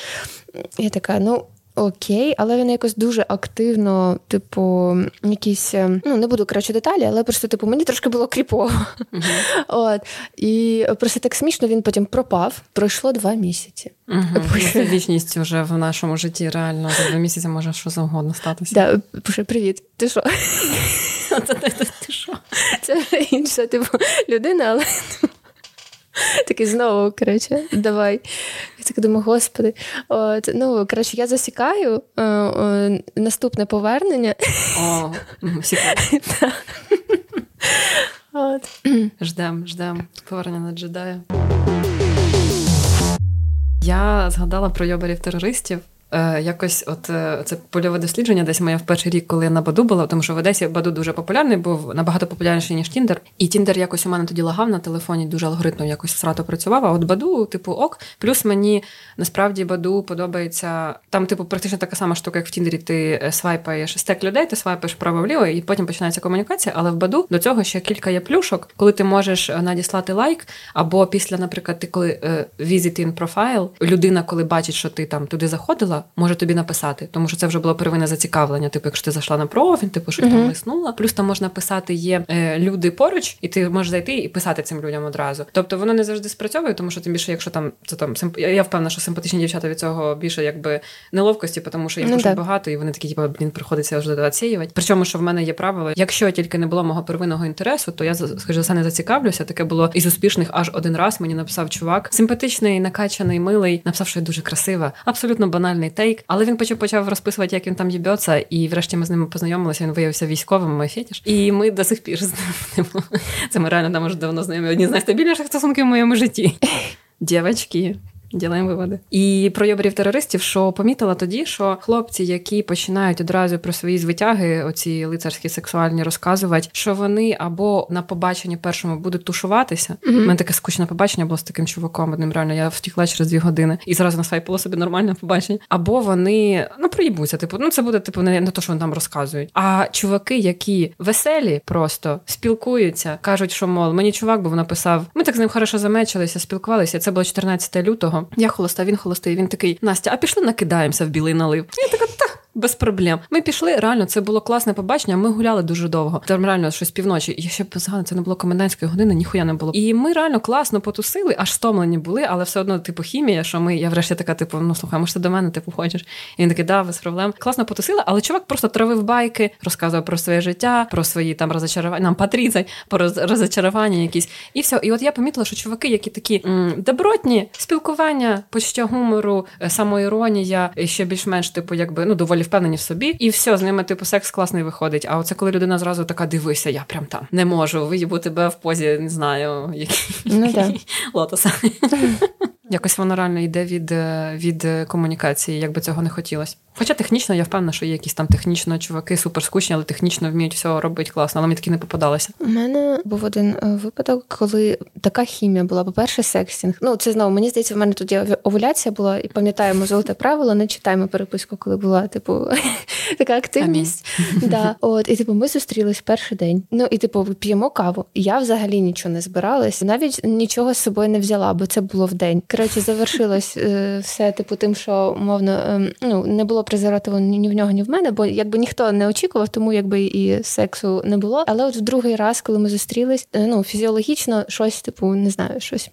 Я така, ну. Окей, але він якось дуже активно, типу, якісь, е, ну не буду коротше деталі, але просто типу мені трошки було кріпово. Uh-huh. От. І просто так смішно він потім пропав. Пройшло два місяці. Uh-huh. Це вічність вже в нашому житті. Реально за два місяці може що завгодно статися. Да, Пише, привіт. Ти що? Це інша типу людина, але. Такий знову, коротше, давай. Я так думаю, господи. От, Ну, коротше, я засікаю е, е, наступне повернення. О, Ждем, ждем. Повернення на джедая. Я згадала про йобарів терористів. Е, якось, от е, це польове дослідження, десь моє в перший рік, коли я на Баду була, тому що в Одесі Баду дуже популярний, був набагато популярніший, ніж Тіндер. І Тіндер якось у мене тоді лагав на телефоні, дуже алгоритмно якось срато працював. А от Баду, типу, ок. Плюс мені насправді Баду подобається. Там, типу, практично така сама штука, як в Тіндері, ти е, свайпаєш стек людей, ти свайпаєш право-вліво, і потім починається комунікація. Але в Баду до цього ще кілька є плюшок, коли ти можеш надіслати лайк, або після, наприклад, ти коли visit in profile, людина, коли бачить, що ти там туди заходила може тобі написати, тому що це вже було первинне зацікавлення. Типу, якщо ти зайшла на профіль, типу, що uh-huh. там лиснула. Плюс там можна писати є е, люди поруч, і ти можеш зайти і писати цим людям одразу. Тобто воно не завжди спрацьовує, тому що тим більше, якщо там це там я впевнена, що симпатичні дівчата від цього більше якби неловкості, тому що їх ну, дуже багато, і вони такі, типу, блін, приходиться вже відсіювати. Причому, що в мене є правило, якщо тільки не було мого первинного інтересу, то я скажу за не зацікавлюся. Таке було із успішних аж один раз. Мені написав чувак, симпатичний, накачаний, милий, написав, що я дуже красива, абсолютно банальний тейк. Але він почав почав розписувати, як він там їбеться, і врешті ми з ним познайомилися. Він виявився військовим мой фетіш. І ми до сих пір з ним. Це ми реально там уже давно знайомі. Одні з найстабільніших стосунків в моєму житті. Дівчатки, Ділаємо виводи. І про йобрів терористів, що помітила тоді, що хлопці, які починають одразу про свої звитяги, оці лицарські сексуальні розказувати, що вони або на побаченні першому будуть тушуватися. У mm-hmm. мене таке скучне побачення було з таким чуваком. Одним реально я втікла через дві години і зразу насвайпало собі нормальне побачення. Або вони ну проїбуться, типу, ну це буде типу не, не то, що вони там розказують. А чуваки, які веселі, просто спілкуються, кажуть, що мол, мені чувак був написав, ми так з ним хорошо замечилися, спілкувалися. Це було 14 лютого. Я холоста, він холостий. Він такий Настя, а пішли накидаємося в білий налив. Я така та без проблем. Ми пішли, реально, це було класне побачення. Ми гуляли дуже довго. Там реально щось півночі. Я ще згадую, це не було комендантської години, ніхуя не було. І ми реально класно потусили, аж стомлені були, але все одно, типу, хімія, що ми, я врешті така, типу, ну слухай, може ти до мене, типу, хочеш. І він такий, да, без проблем. Класно потусили, але чувак просто травив байки, розказував про своє життя, про свої там розочарування, нам патріцай, про розочарування якісь. І все. І от я помітила, що чуваки, які такі м- добротні, спілкування, почуття гумору, е, самоіронія, ще більш-менш, типу, якби ну доволі впевнені в собі, і все, з ними, типу, секс класний виходить. А оце коли людина зразу така дивися, я прям там не можу виїбу тебе в позі, не знаю, який ну, лотоса. Якось воно реально йде від е, від комунікації, як би цього не хотілося. Хоча технічно я впевнена, що є якісь там технічно чуваки, супер скучні, але технічно вміють все робити класно, але мені такі не попадалися. У мене був один е, випадок, коли така хімія була. По-перше, секстінг. Ну це знову мені здається, в мене тут овуляція була, і пам'ятаємо золоте правило, не читаємо переписку, коли була типу така активність. Да. От і типу, ми зустрілись перший день. Ну і типу, п'ємо каву. Я взагалі нічого не збиралась, навіть нічого з собою не взяла, бо це було в день. Коротше, завершилось е, все, типу, тим, що умовно ем, ну не було презервативу ні в нього, ні в мене, бо якби ніхто не очікував, тому якби і сексу не було. Але от в другий раз, коли ми зустрілись, е, ну фізіологічно щось, типу, не знаю, щось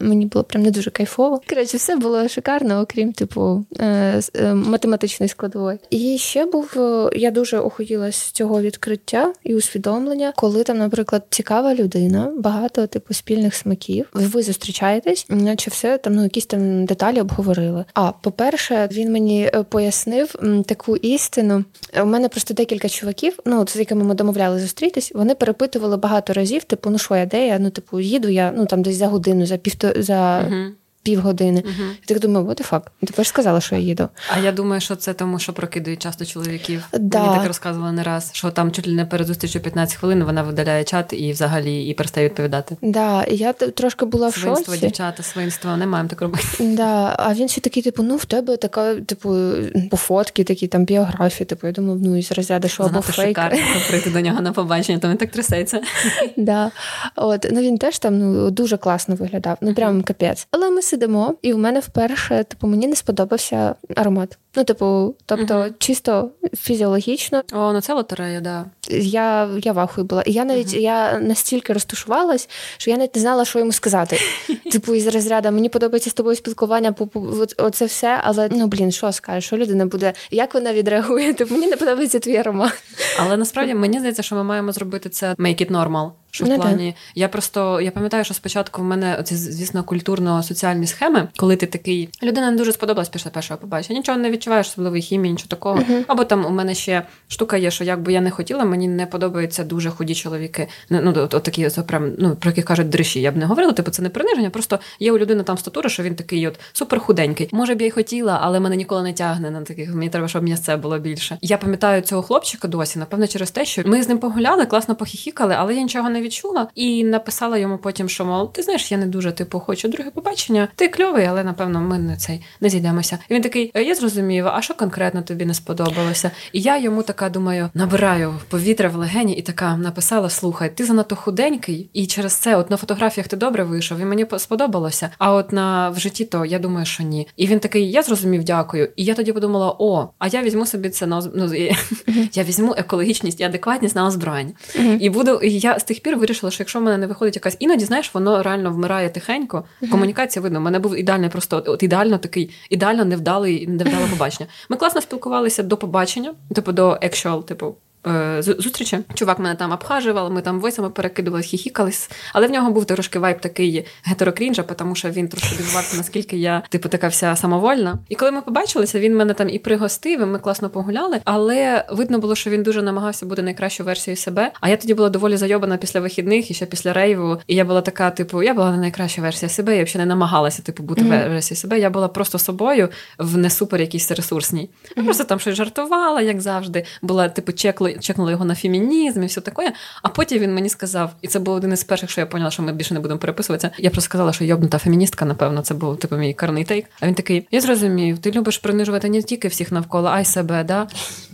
мені було прям не дуже кайфово. Коротше, все було шикарно, окрім типу е, математичної складової. І ще був я дуже охотіла з цього відкриття і усвідомлення, коли там, наприклад, цікава людина, багато типу спільних смаків. Ви зустрічаєтесь, наче все там ну якісь там деталі обговорили. А по-перше, він мені е, пояснив таку істину. У мене просто декілька чуваків, ну з якими ми домовляли зустрітись, вони перепитували багато разів, типу, ну що я де я? Ну, типу, їду я ну там десь за годину, за півто за. Uh-huh півгодини. Угу. Я так думаю, what the fuck? Тепер сказала, що я їду. А я думаю, що це тому, що прокидують часто чоловіків. Да. Мені так розказували не раз, що там чуть ли не перед зустрічю 15 хвилин вона видаляє чат і взагалі і перестає відповідати. Да, я трошки була в шоці. Свинство, дівчата, свинство, не маємо так робити. Да, А він ще такий, типу, ну в тебе така, типу, по фотки, такі там біографії. Типу, я думаю, ну із розряду, що або фейк. шикарно прийти до нього на побачення, то він так трясеться. Да. От, ну він теж там ну дуже класно виглядав. Ну прям капець. Але ми сидимо, і в мене вперше, типу, мені не сподобався аромат. Ну, типу, тобто, uh-huh. чисто фізіологічно. О, ну це лотерея, да. Я я вахою була. І я навіть uh-huh. я настільки розташувалась, що я навіть не знала, що йому сказати. Типу, із розряду мені подобається з тобою спілкування, оце все, але ну блін, що скажеш, що людина буде, як вона відреагує? Типу, мені не подобається твій аромат. Але насправді мені здається, що ми маємо зробити це make it normal. Що в плані, я просто я пам'ятаю, що спочатку в мене оці, звісно, культурно-соціальні схеми, коли ти такий людина не дуже сподобалась після першого побачення, нічого не відчуваєш особливої хімії, нічого такого. Uh-huh. Або там у мене ще штука є, що якби я не хотіла, мені не подобаються дуже худі чоловіки. Ну, от, от такі прям, ну, про які кажуть дрищі. Я б не говорила, типу це не приниження. Просто є у людини там статура, що він такий от супер худенький. Може б я й хотіла, але мене ніколи не тягне на таких. Мені треба, щоб м'ясце було більше. Я пам'ятаю цього хлопчика досі, напевно, через те, що ми з ним погуляли, класно похіхікали, але я нічого не не відчула, і написала йому потім, що мов, ти знаєш, я не дуже типу хочу друге побачення. Ти кльовий, але напевно ми не цей не зійдемося. І він такий: «Е, я зрозумів, а що конкретно тобі не сподобалося? І я йому така думаю, набираю повітря в легені, і така написала: Слухай, ти занадто худенький, і через це, от на фотографіях ти добре вийшов, і мені сподобалося. А от на в житті, то я думаю, що ні. І він такий: Я зрозумів, дякую. І я тоді подумала: о, а я візьму собі це на ну, я візьму екологічність і адекватність на озброєння. І буду і я з тих пір вирішила, що якщо в мене не виходить якась іноді, знаєш, воно реально вмирає тихенько. Комунікація видно. У мене був ідеальний, просто от ідеально такий, ідеально невдалий, невдале побачення. Ми класно спілкувалися до побачення, типу до actual, типу. Е, зустрічі. Чувак мене там обхажував, ми там войсами перекидували, хіхікались. Але в нього був трошки вайб такий гетерокрінжа, тому що він трошки дивувався, наскільки я, типу, така вся самовольна. І коли ми побачилися, він мене там і пригостив, і ми класно погуляли. Але видно було, що він дуже намагався бути найкращою версією себе. А я тоді була доволі зайобана після вихідних і ще після рейву. І я була така, типу, я була не найкраща версія себе. Я взагалі не намагалася типу бути mm-hmm. версією себе. Я була просто собою в не супер якійсь ресурсній. Mm-hmm. Просто там щось жартувала, як завжди. Була типу чекло чекнула його на фемінізм і все таке. А потім він мені сказав, і це був один із перших, що я поняла, що ми більше не будемо переписуватися. Я просто сказала, що йобнута феміністка, напевно, це був типу мій карний тейк. А він такий: я зрозумів, ти любиш принижувати не тільки всіх навколо, а й себе. да?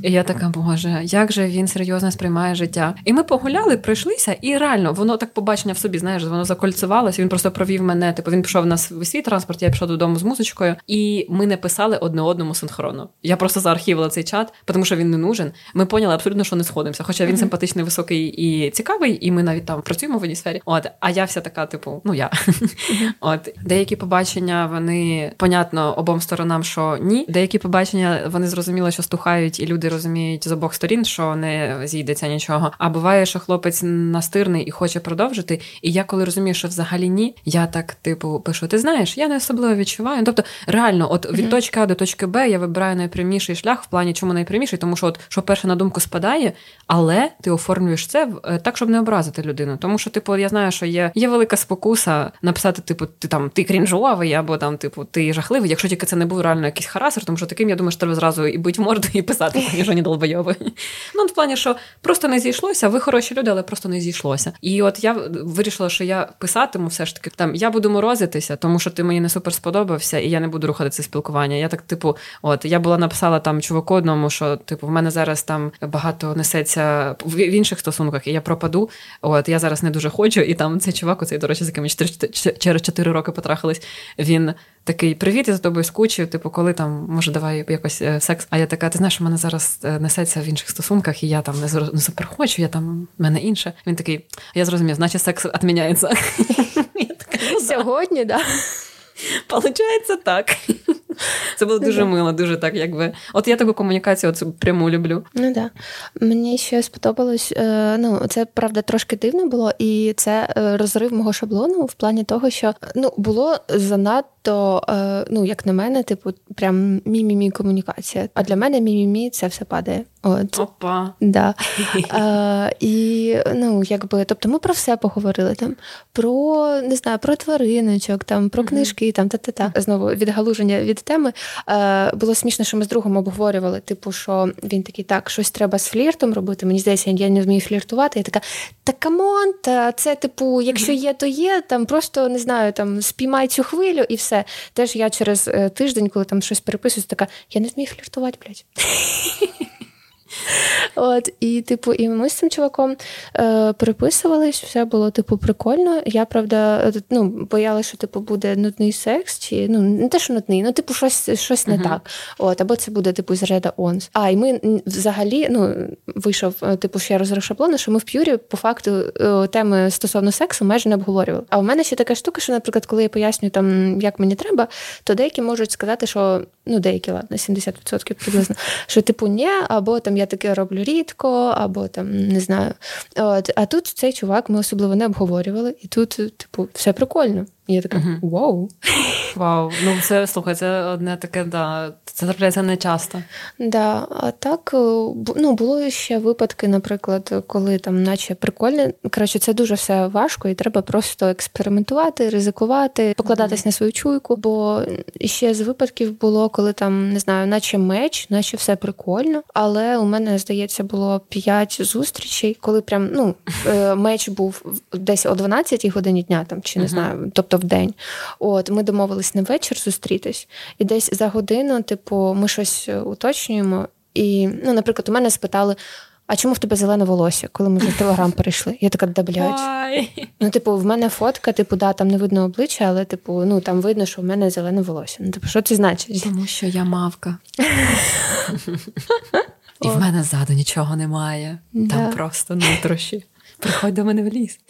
І я така, боже, як же він серйозно сприймає життя? І ми погуляли, пройшлися, і реально воно так побачення в собі, знаєш, воно закольцювалося. Він просто провів мене. Типу він пішов на свій транспорт, я пішов додому з музичкою, і ми не писали одне одному синхронно. Я просто заархівила цей чат, тому що він не нужен. Ми поняли абсолютно, що не сходимо знаходимося. Хоча він mm-hmm. симпатичний, високий і цікавий, і ми навіть там працюємо в одній сфері. От, а я вся така, типу, ну я. Mm-hmm. От деякі побачення, вони понятно обом сторонам, що ні. Деякі побачення вони зрозуміли, що стухають, і люди розуміють з обох сторін, що не зійдеться нічого. А буває, що хлопець настирний і хоче продовжити. І я коли розумію, що взагалі ні, я так типу пишу: ти знаєш, я не особливо відчуваю. Тобто, реально, от від mm-hmm. точки А до точки Б я вибираю найпряміший шлях в плані, чому найпряміший, тому що от що перше на думку спадає, але ти оформлюєш це е, так, щоб не образити людину. Тому що, типу, я знаю, що є є велика спокуса написати, типу, ти там ти крінжовий, або там, типу, ти жахливий, якщо тільки це не був реально якийсь харасер, тому що таким я думаю, що треба зразу і бить морду, і писати, ніж вони долбойови. Ну, в плані, що просто не зійшлося, ви хороші люди, але просто не зійшлося. І от я вирішила, що я писатиму все ж таки там, я буду морозитися, тому що ти мені не супер сподобався, і я не буду рухати це спілкування. Я так, типу, от я була написала там чуваку одному, що типу в мене зараз там багато несеться в інших стосунках, і я пропаду. От я зараз не дуже хочу. І там цей чувак, оцей, до речі, з яким ми через 4 роки потрахались. Він такий: Привіт, я за тобою скучив. Типу, коли там, може, давай якось е, секс. А я така, ти знаєш, у мене зараз е, несеться в інших стосунках, і я там не не супер хочу, я там в мене інше. Він такий, я зрозумів, значить секс відміняється. «Ну Сьогодні, так. Получається так. Це було дуже мило, дуже так, якби. От я таку комунікацію оцю пряму люблю. Ну так. Мені ще сподобалось. Е, ну, це правда трошки дивно було, і це е, розрив мого шаблону в плані того, що ну було занадто, е, ну як на мене, типу, прям мі-мі-мі комунікація. А для мене мі-мі-мі це все падає. От. Опа. Да. А, І ну, якби, тобто ми про все поговорили там, про не знаю, про твариночок, там, про книжки, там та-та-та. Знову відгалуження від теми. А, Було смішно, що ми з другом обговорювали, типу, що він такий, так, щось треба з фліртом робити. Мені здається, я не вмію фліртувати. Я така, та come on, та це, типу, якщо є, то є, там просто не знаю, там спіймай цю хвилю і все. Теж я через е, тиждень, коли там щось переписуюсь, така, я не вмію фліртувати, блядь. От, І, типу, і ми з цим чуваком е, переписувались, все було, типу, прикольно. Я, правда, ну, боялася, що типу, буде нудний секс, чи ну, не те, що нудний, ну, типу, щось щось не uh-huh. так. От, Або це буде, типу, з реда онс. А, і ми взагалі ну, вийшов, е, типу, ще раз шаблону, що ми в п'юрі, по факту, е, теми стосовно сексу майже не обговорювали. А у мене ще така штука, що, наприклад, коли я пояснюю, там, як мені треба, то деякі можуть сказати, що ну, деякі, ладно, 70% приблизно, що, типу, ні, або там я таке роблю рідко, або там не знаю. От, А тут цей чувак ми особливо не обговорювали, і тут, типу, все прикольно. І я така вау. Вау. Ну, це слухай, це одне таке, да. Це трапляється не часто. Да, а так е, ну, було ще випадки, наприклад, коли там, наче прикольне. Коротше, це дуже все важко, і треба просто експериментувати, ризикувати, покладатись mm-hmm. на свою чуйку. Бо ще з випадків було, коли там не знаю, наче меч, наче все прикольно. Але у мене здається було п'ять зустрічей, коли прям ну е, меч був десь о 12 годині дня, там чи не mm-hmm. знаю, тобто в день. От ми домовились на вечір зустрітись, і десь за годину, типу, ми щось уточнюємо. І, ну, наприклад, у мене спитали. А чому в тебе зелене волосся, коли ми в телеграм перейшли? Я така да блядь. Ну, типу, в мене фотка, типу, да, там не видно обличчя, але типу, ну там видно, що в мене зелене волосся. Ну, типу, що це значить? Тому що я мавка. І в мене ззаду нічого немає. Там просто нутрощі. Приходь до мене в ліс.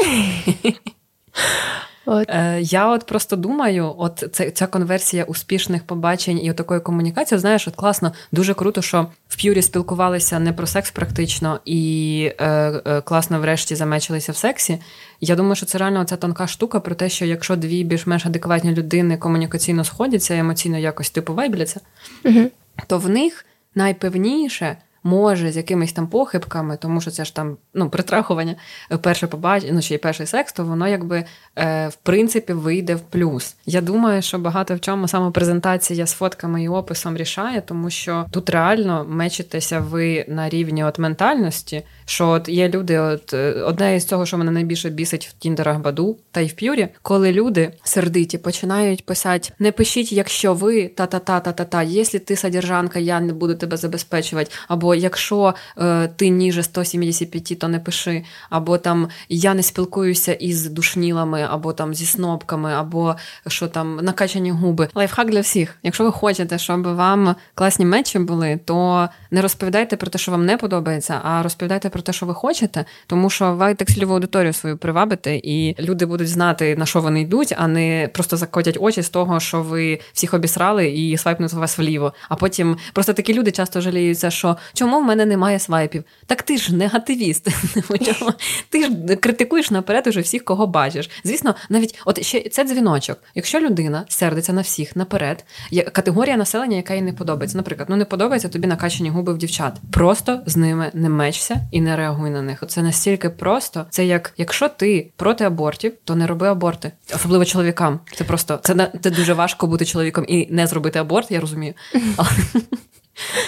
От. Е, Я от просто думаю, от це, ця конверсія успішних побачень і такої комунікації, знаєш, от класно, дуже круто, що в П'юрі спілкувалися не про секс практично і е, е, класно врешті замечилися в сексі. Я думаю, що це реально ця тонка штука про те, що якщо дві більш-менш адекватні людини комунікаційно сходяться, емоційно якось типу вайбляться, угу. то в них найпевніше може з якимись там похибками, тому що це ж там ну, притрахування, е, перше побачення, ну ще й перший секс, то воно якби е, в принципі вийде в плюс. Я думаю, що багато в чому саме презентація з фотками і описом рішає, тому що тут реально мечитеся ви на рівні от ментальності. Що от є люди, от е, одне із того, що мене найбільше бісить в Тіндерах Баду та й в П'юрі, коли люди сердиті починають писати: не пишіть, якщо ви та-та-та-та-та-та, якщо ти содержанка, я не буду тебе забезпечувати, або якщо е, ти ніже 175, то не пиши, або там я не спілкуюся із душнілами, або там зі снопками, або що там накачані губи. Лайфхак для всіх. Якщо ви хочете, щоб вам класні мечі були, то не розповідайте про те, що вам не подобається, а розповідайте про те, що ви хочете, тому що ви так цільову аудиторію свою привабите, і люди будуть знати, на що вони йдуть, а не просто закотять очі з того, що ви всіх обісрали і свайпнуть вас вліво. А потім просто такі люди часто жаліються, що чому в мене немає свайпів? Так ти ж негативіст. Ти ж критикуєш наперед уже всіх, кого бачиш. Звісно, навіть от ще це дзвіночок. Якщо людина сердиться на всіх наперед, є категорія населення, яка їй не подобається. Наприклад, ну не подобається тобі накачані губи в дівчат. Просто з ними не мечся і не реагуй на них. Це настільки просто. Це як якщо ти проти абортів, то не роби аборти, особливо чоловікам. Це просто це це дуже важко бути чоловіком і не зробити аборт. Я розумію.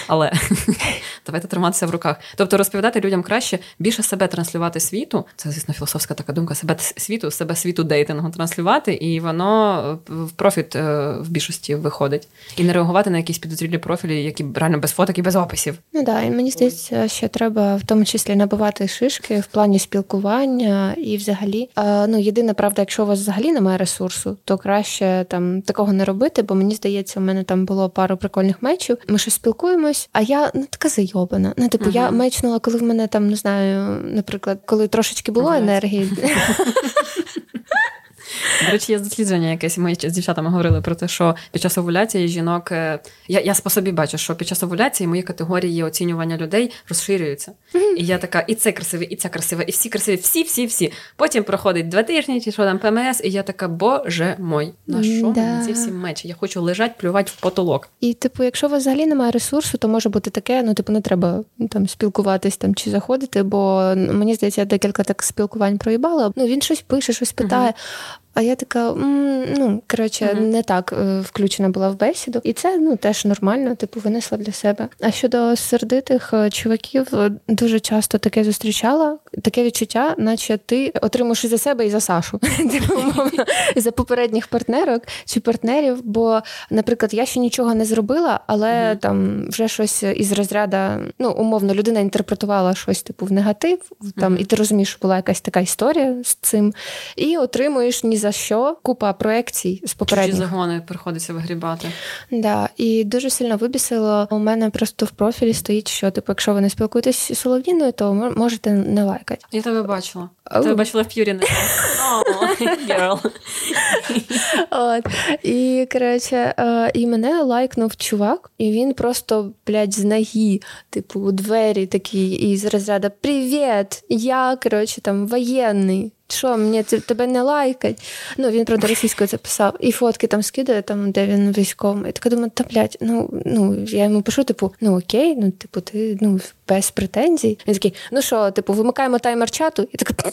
Але давайте триматися в руках. Тобто розповідати людям краще більше себе транслювати світу. Це, звісно, філософська така думка, себе світу, себе світу дейтингу транслювати, і воно в профіт е, в більшості виходить. І не реагувати на якісь підозрілі профілі, які реально без фоток і без описів. Ну так, і мені здається, що треба в тому числі набивати шишки в плані спілкування і взагалі. Ну, єдина правда, якщо у вас взагалі немає ресурсу, то краще там такого не робити, бо мені здається, у мене там було пару прикольних мечів. Ми щось спілкуємося спілкуємось, а я ну така зайобана. Ну, типу, uh-huh. я мечнула, коли в мене там не знаю, наприклад, коли трошечки було енергії. До речі, є дослідження якесь. Ми з дівчатами говорили про те, що під час овуляції жінок. Е, я я по собі бачу, що під час овуляції мої категорії оцінювання людей розширюються. І я така, і це красиве, і це красиве, і всі красиві, всі, всі, всі. Потім проходить два тижні, чи що там ПМС, і я така, боже мой, на що да. мені ці всі мечі? Я хочу лежати, плювати в потолок. І, типу, якщо у вас взагалі немає ресурсу, то може бути таке, ну, типу, не треба там спілкуватись там чи заходити, бо мені здається, я декілька так спілкувань проїбала. Ну, він щось пише, щось питає. А я така, ну коротше, uh-huh. не так е, включена була в бесіду, і це ну теж нормально, типу винесла для себе. А щодо сердитих е, чуваків, е, дуже часто таке зустрічала, таке відчуття, наче ти отримуєш і за себе і за Сашу, типу, умовно, за попередніх партнерок чи партнерів. Бо, наприклад, я ще нічого не зробила, але uh-huh. там вже щось із розряду, ну умовно, людина інтерпретувала щось типу в негатив, там uh-huh. і ти розумієш, що була якась така історія з цим, і отримуєш ні за що купа проекцій з попередніх. Чужі загони приходиться вигрібати. Да, і дуже сильно вибісило. У мене просто в профілі стоїть, що типу, якщо ви не спілкуєтесь з Солов'їною, то можете не лайкати. Я тебе бачила. Я тебе бачила в П'юрі. От. І коротше, е, і мене лайкнув чувак, і він просто, блядь, з ноги, типу, у двері такий, і з розряду Привіт! Я коротше там воєнний що, мені тебе не лайкать. Ну, він, правда, російською це писав. І фотки там скидає, там, де він військовий. І така думаю, та блядь, ну, ну, я йому пишу, типу, ну окей, ну, типу, ти ну, без претензій. Він такий, ну що, типу, вимикаємо таймер чату, і така.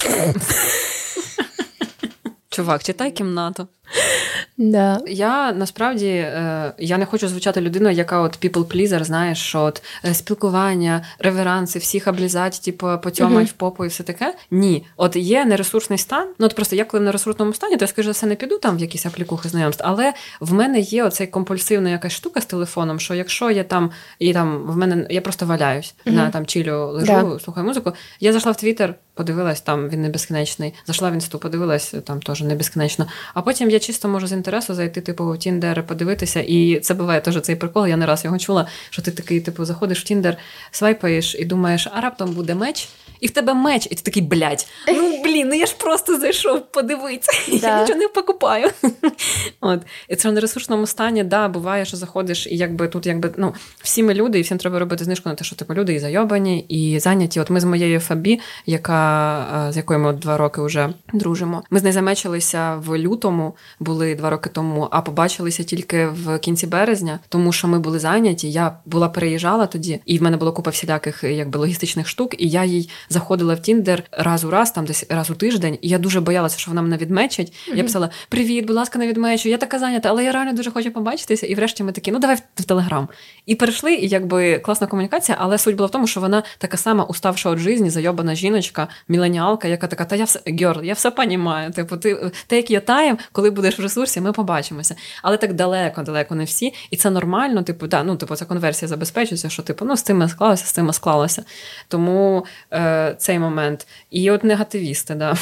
Чувак, читай кімнату. Да. Я насправді е, я не хочу звучати людиною, яка от people pleaser, знаєш, що от е, спілкування, реверанси, всіх облізать, типу, потьомать uh-huh. в попу і все таке. Ні, от є нересурсний стан. Ну от просто я коли в нересурсному стані, то я скажу, все не піду там в якісь аплікухи знайомств. Але в мене є оцей компульсивна якась штука з телефоном, що якщо я там і там в мене я просто валяюсь uh-huh. на там чілю лежу, yeah. слухаю музику. Я зайшла в Твіттер, подивилась, там він не безкінечний. Зайшла в інсту, подивилась, там теж не безкінечно. А потім я чисто можу з інтересу зайти, типу, в Тіндер, подивитися. І це буває теж цей прикол. Я не раз його чула, що ти такий, типу, заходиш в Тіндер, свайпаєш і думаєш, а раптом буде match. І в тебе match, і ти такий, блядь, ну блін, ну я ж просто зайшов подивитися, да. я нічого не покупаю. От. І це в нересурсному стані, да, буває, що заходиш, і якби тут, якби, ну, всі ми люди, і всім треба робити знижку на те, що типу люди і зайобані, і зайняті. От ми з моєю Фабі, яка, е, з якою ми два роки вже дружимо. Ми з нею замечилися в лютому, були два роки тому, а побачилися тільки в кінці березня, тому що ми були зайняті. Я була переїжджала тоді, і в мене була купа всіляких якби логістичних штук, і я їй заходила в Тіндер раз у раз, там десь раз у тиждень, і я дуже боялася, що вона мене відмечить. Mm-hmm. Я писала: Привіт, будь ласка, не відмечу. Я така зайнята, але я реально дуже хочу побачитися. І врешті ми такі, ну давай в Телеграм. І перейшли, і якби класна комунікація, але суть була в тому, що вона така сама уставша від житті, зайобана жіночка, міленіалка, яка така, та я все гьорл, я все понімаю. Типу, ти те, як я таєм, коли будеш в ресурсі, ми побачимося. Але так далеко, далеко не всі. І це нормально, типу, да, ну типу, ця конверсія забезпечується, що типу, ну з тим склалося, з тим склалося. Тому. Е, цей момент. І от негативісти, да.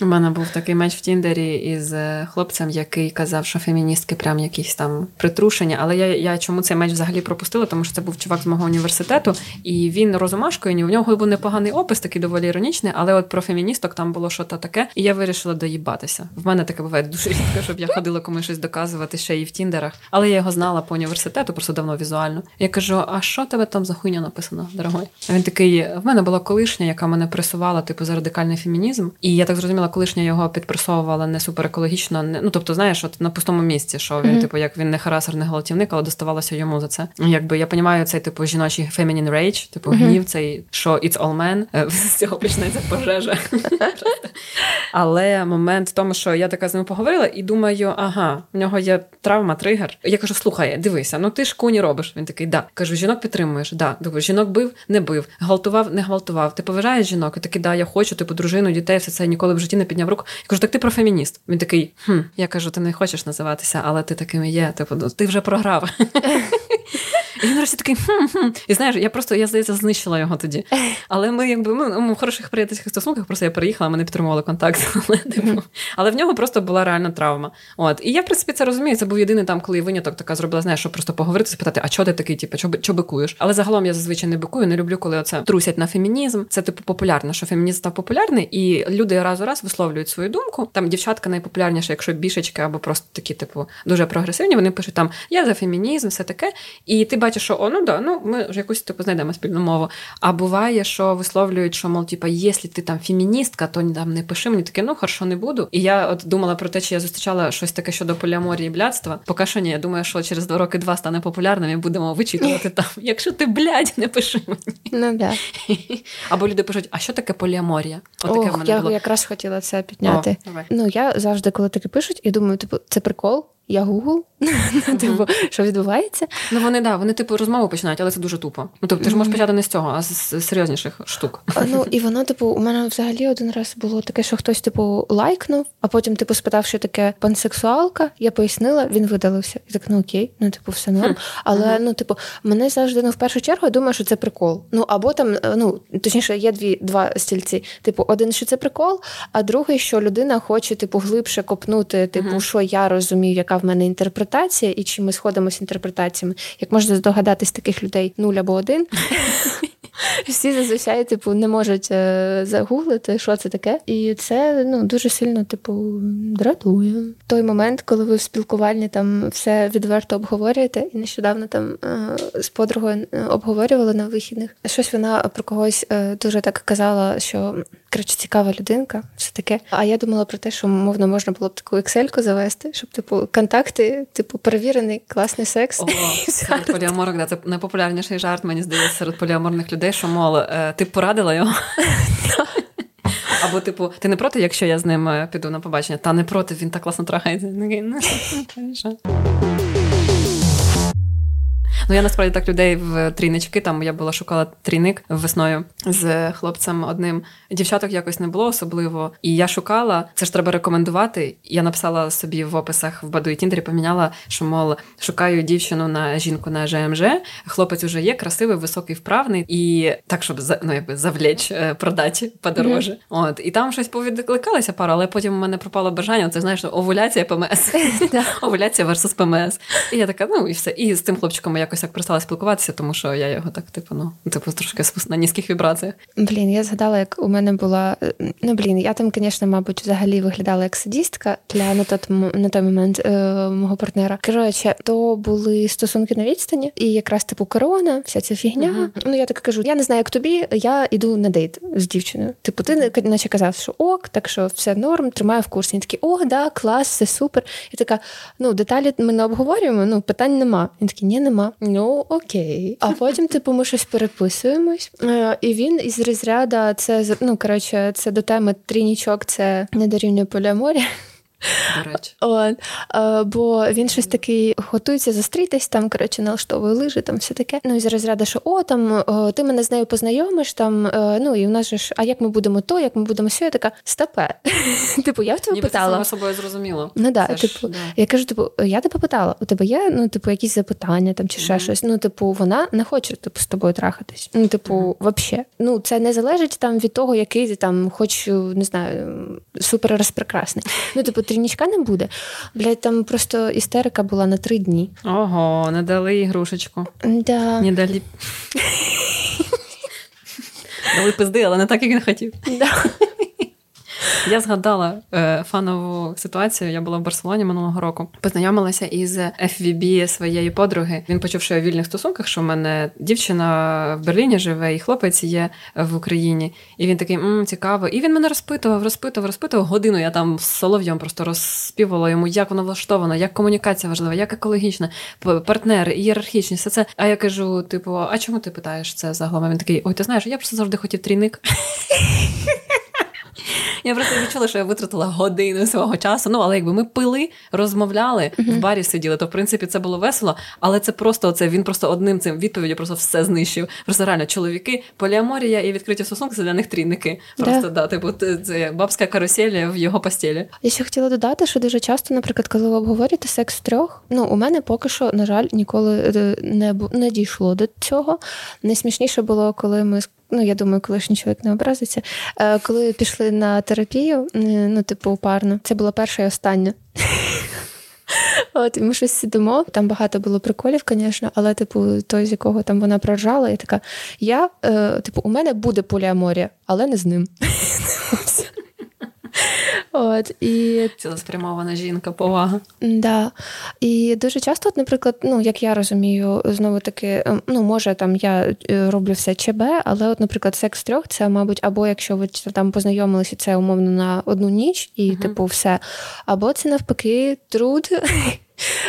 У мене був такий меч в Тіндері із е, хлопцем, який казав, що феміністки прям якісь там притрушення. Але я я чому цей меч взагалі пропустила? Тому що це був чувак з мого університету, і він розумашкою, у нього був непоганий опис, такий доволі іронічний, але от про феміністок там було щось таке, і я вирішила доїбатися. В мене таке буває дуже рідко, щоб я ходила комусь щось доказувати ще і в Тіндерах. Але я його знала по університету, просто давно візуально. Я кажу: а що тебе там за хуйня написано, дорогой? А він такий: в мене була колишня колишня, яка мене пресувала, типу, за радикальний фемінізм. І я так зрозуміла, колишня його підпресовувала не супер екологічно. Не... Ну тобто, знаєш, от на пустому місці, що він, mm-hmm. типу, як він не харасер, не гвалтівник, але доставалося йому за це. Якби я розумію цей типу жіночий feminine rage, типу mm-hmm. гнів, цей що it's all men, е, з цього почнеться пожежа. Але момент в тому, що я така з ним поговорила, і думаю, ага, в нього є травма, тригер. Я кажу: слухай, дивися, ну ти ж куні робиш. Він такий, да. Кажу, жінок підтримуєш, да. Думаю, жінок бив, не бив, гвалтував, не гвалтував. Ти поважаєш жінок? І такий, да, я хочу, типу, дружину, дітей, все це ніколи в житті не підняв руку. Я кажу, так ти про фемініст. Він такий, хм, я кажу, ти не хочеш називатися, але ти таким є. Типу, «Ну, ти вже програв. І він нарешті такий хм-хм. І знаєш, я просто я здається знищила його тоді. Але ми, якби ми, ми в хороших приятельських стосунках, просто я переїхала, ми не підтримували контакт. Але типу, але в нього просто була реальна травма. От і я в принципі це розумію. Це був єдиний там, коли виняток така зробила, знаєш, щоб просто поговорити, спитати, а чого ти такий, типу, що бикуєш? Але загалом я зазвичай не бикую, не люблю, коли оце трусять на фемінізм. Це типу популярно, що фемінізм став популярний, і люди раз у раз висловлюють свою думку. Там дівчатка найпопулярніша, якщо бішечки або просто такі, типу, дуже прогресивні. Вони пишуть там я за фемінізм, все таке. І ти бачиш, що о, ну да, ну ми вже якусь типу знайдемо спільну мову. А буває, що висловлюють, що мол, типа, якщо ти там феміністка, то там не пиши мені таке, ну хорошо, не буду. І я от думала про те, чи я зустрічала щось таке щодо поліаморії і блядства. Поки що ні, я думаю, що через два роки два стане популярним і будемо вичитувати там. Якщо ти блядь, не пиши мені. Ну да. Або люди пишуть, а що таке поліаморія? Отаке Ох, в мене я було. якраз хотіла це підняти. О, ну я завжди, коли таке пишуть, я думаю, типу, це прикол. Я Гугл, типу, що відбувається? Ну вони да, вони типу розмову починають, але це дуже тупо. Ну тобто ти ж можеш почати не з цього, а з серйозніших штук. Ну і воно, типу, у мене взагалі один раз було таке, що хтось, типу, лайкнув, а потім, типу, спитав, що таке пансексуалка. Я пояснила, він видалився. І так, ну окей, ну типу, все норм. Але ну, типу, мене завжди ну в першу чергу я думаю, що це прикол. Ну або там, е, ну точніше, є дві два стільці. Типу, один, що це прикол, а другий, що людина хоче, типу, глибше копнути, типу, що я розумію, яка в мене інтерпретація, і чи ми сходимося інтерпретаціями. Як можна здогадатись таких людей нуль або один. Всі зазвичай, типу, не можуть е, загуглити, що це таке. І це ну, дуже сильно, типу, дратує. Той момент, коли ви в спілкуванні там все відверто обговорюєте, і нещодавно там е, з подругою е, обговорювали на вихідних. Щось вона про когось дуже так казала, що коротше, цікава людинка, все таке. А я думала про те, що мовно можна було б таку ексельку завести, щоб типу контакти, типу, перевірений, класний секс. О, серед поліаморок, да, це найпопулярніший жарт, мені здається, серед поліаморних людей, що мол, е, ти порадила його. Або, типу, ти не проти, якщо я з ним е, піду на побачення? Та не проти, він так класно трахається. Ну, я насправді так людей в трійнички. Там я була шукала трійник весною з хлопцем одним. Дівчаток якось не було особливо. І я шукала, це ж треба рекомендувати. Я написала собі в описах в Баду і Тіндері, поміняла, що мол, шукаю дівчину на жінку на ЖМЖ. Хлопець уже є, красивий, високий, вправний, і так, щоб ну, якби завлечь, е, продати подороже. Mm-hmm. От і там щось повідкликалися пару, але потім у мене пропало бажання. Це знаєш, овуляція ПМС. Овуляція versus ПМС. І я така, ну і все. І з тим хлопчиком якось так перестала спілкуватися, тому що я його так, типу, ну, типу, трошки на низьких вібраціях. Блін, я згадала, як у мене була. Е, ну, блін, я там, звісно, мабуть, взагалі виглядала як садістка для на той, на той момент е, мого партнера. Коротше, то були стосунки на відстані, і якраз типу корона, вся ця фігня. Uh-huh. Ну, я так кажу: я не знаю, як тобі, я йду на дейт з дівчиною. Типу, ти наче казав, що ок, так що все норм, тримаю в курсі. Він такий, о, да, клас, все супер. І така, ну, деталі ми не обговорюємо, ну, питань нема. Він такий, ні, нема. Ну окей. А потім, типу, ми щось переписуємось. Е, і він із розряду це ну коротше, це до теми трінічок, це не дорівнює поліаморія. До речі. От, Бо він щось такий готується зустрітись, там, коротше, налаштовує лижи, там все таке. Ну і з розряду, що о, там о, ти мене з нею познайомиш, там, о, ну і у нас же ж, а як ми будемо то, як ми будемо сьо, я така стопе. Типу, я в тебе питала. Це собою зрозуміло. Ну да, типу, я кажу, типу, я тебе питала, у тебе є ну, типу, якісь запитання там чи ще щось. Ну, типу, вона не хоче типу, з тобою трахатись. Ну, типу, взагалі. Ну, це не залежить там від того, який ти там, хоч не знаю, супер розпрекрасний. Ну, типу, трінічка не буде. Блядь, там просто істерика була на три дні. Ого, не дали ігрушечку. Да. Не дали. Дали пизди, але не так, як він хотів. Да. Я згадала е, фанову ситуацію. Я була в Барселоні минулого року. Познайомилася із FVB своєї подруги. Він почув, що я в вільних стосунках, що в мене дівчина в Берліні живе, і хлопець є в Україні. І він такий м цікаво. І він мене розпитував, розпитував, розпитував. Годину я там з солов'єм просто розспівала йому, як воно влаштовано, як комунікація важлива, як екологічна, партнери, ієрархічність, все це. А я кажу: типу, а чому ти питаєш це загалом? Він такий: Ой, ти знаєш, я просто завжди хотів трійник. Я просто відчула, що я витратила годину свого часу. Ну, але якби ми пили, розмовляли, в барі сиділи, то в принципі це було весело. Але це просто оце, він просто одним цим відповіддю просто все знищив. Просто реально чоловіки, поліаморія і відкриті стосунки це для них трійники. Просто да, да типу, це бабська карусель в його постелі. Я ще хотіла додати, що дуже часто, наприклад, коли ви обговорюєте секс трьох, ну у мене поки що, на жаль, ніколи е, не не дійшло до цього. Найсмішніше було, коли ми ну я думаю, колишній чоловік не образиться. Е, коли пішли на терапію, ну, типу, парно, це була перша і остання. От, ми щось сидимо. Там багато було приколів, звісно, але, типу, той, з якого там вона проржала, я така: я, е, типу, у мене буде поліаморія, але не з ним. От, і... Цілеспрямована жінка, повага. Да. І дуже часто, от, наприклад, ну, як я розумію, знову таки, ем, ну, може, там я е, роблю все ЧБ, але, от, наприклад, секс трьох це, мабуть, або якщо ви там познайомилися, це умовно на одну ніч, і, uh типу, все, або це навпаки труд.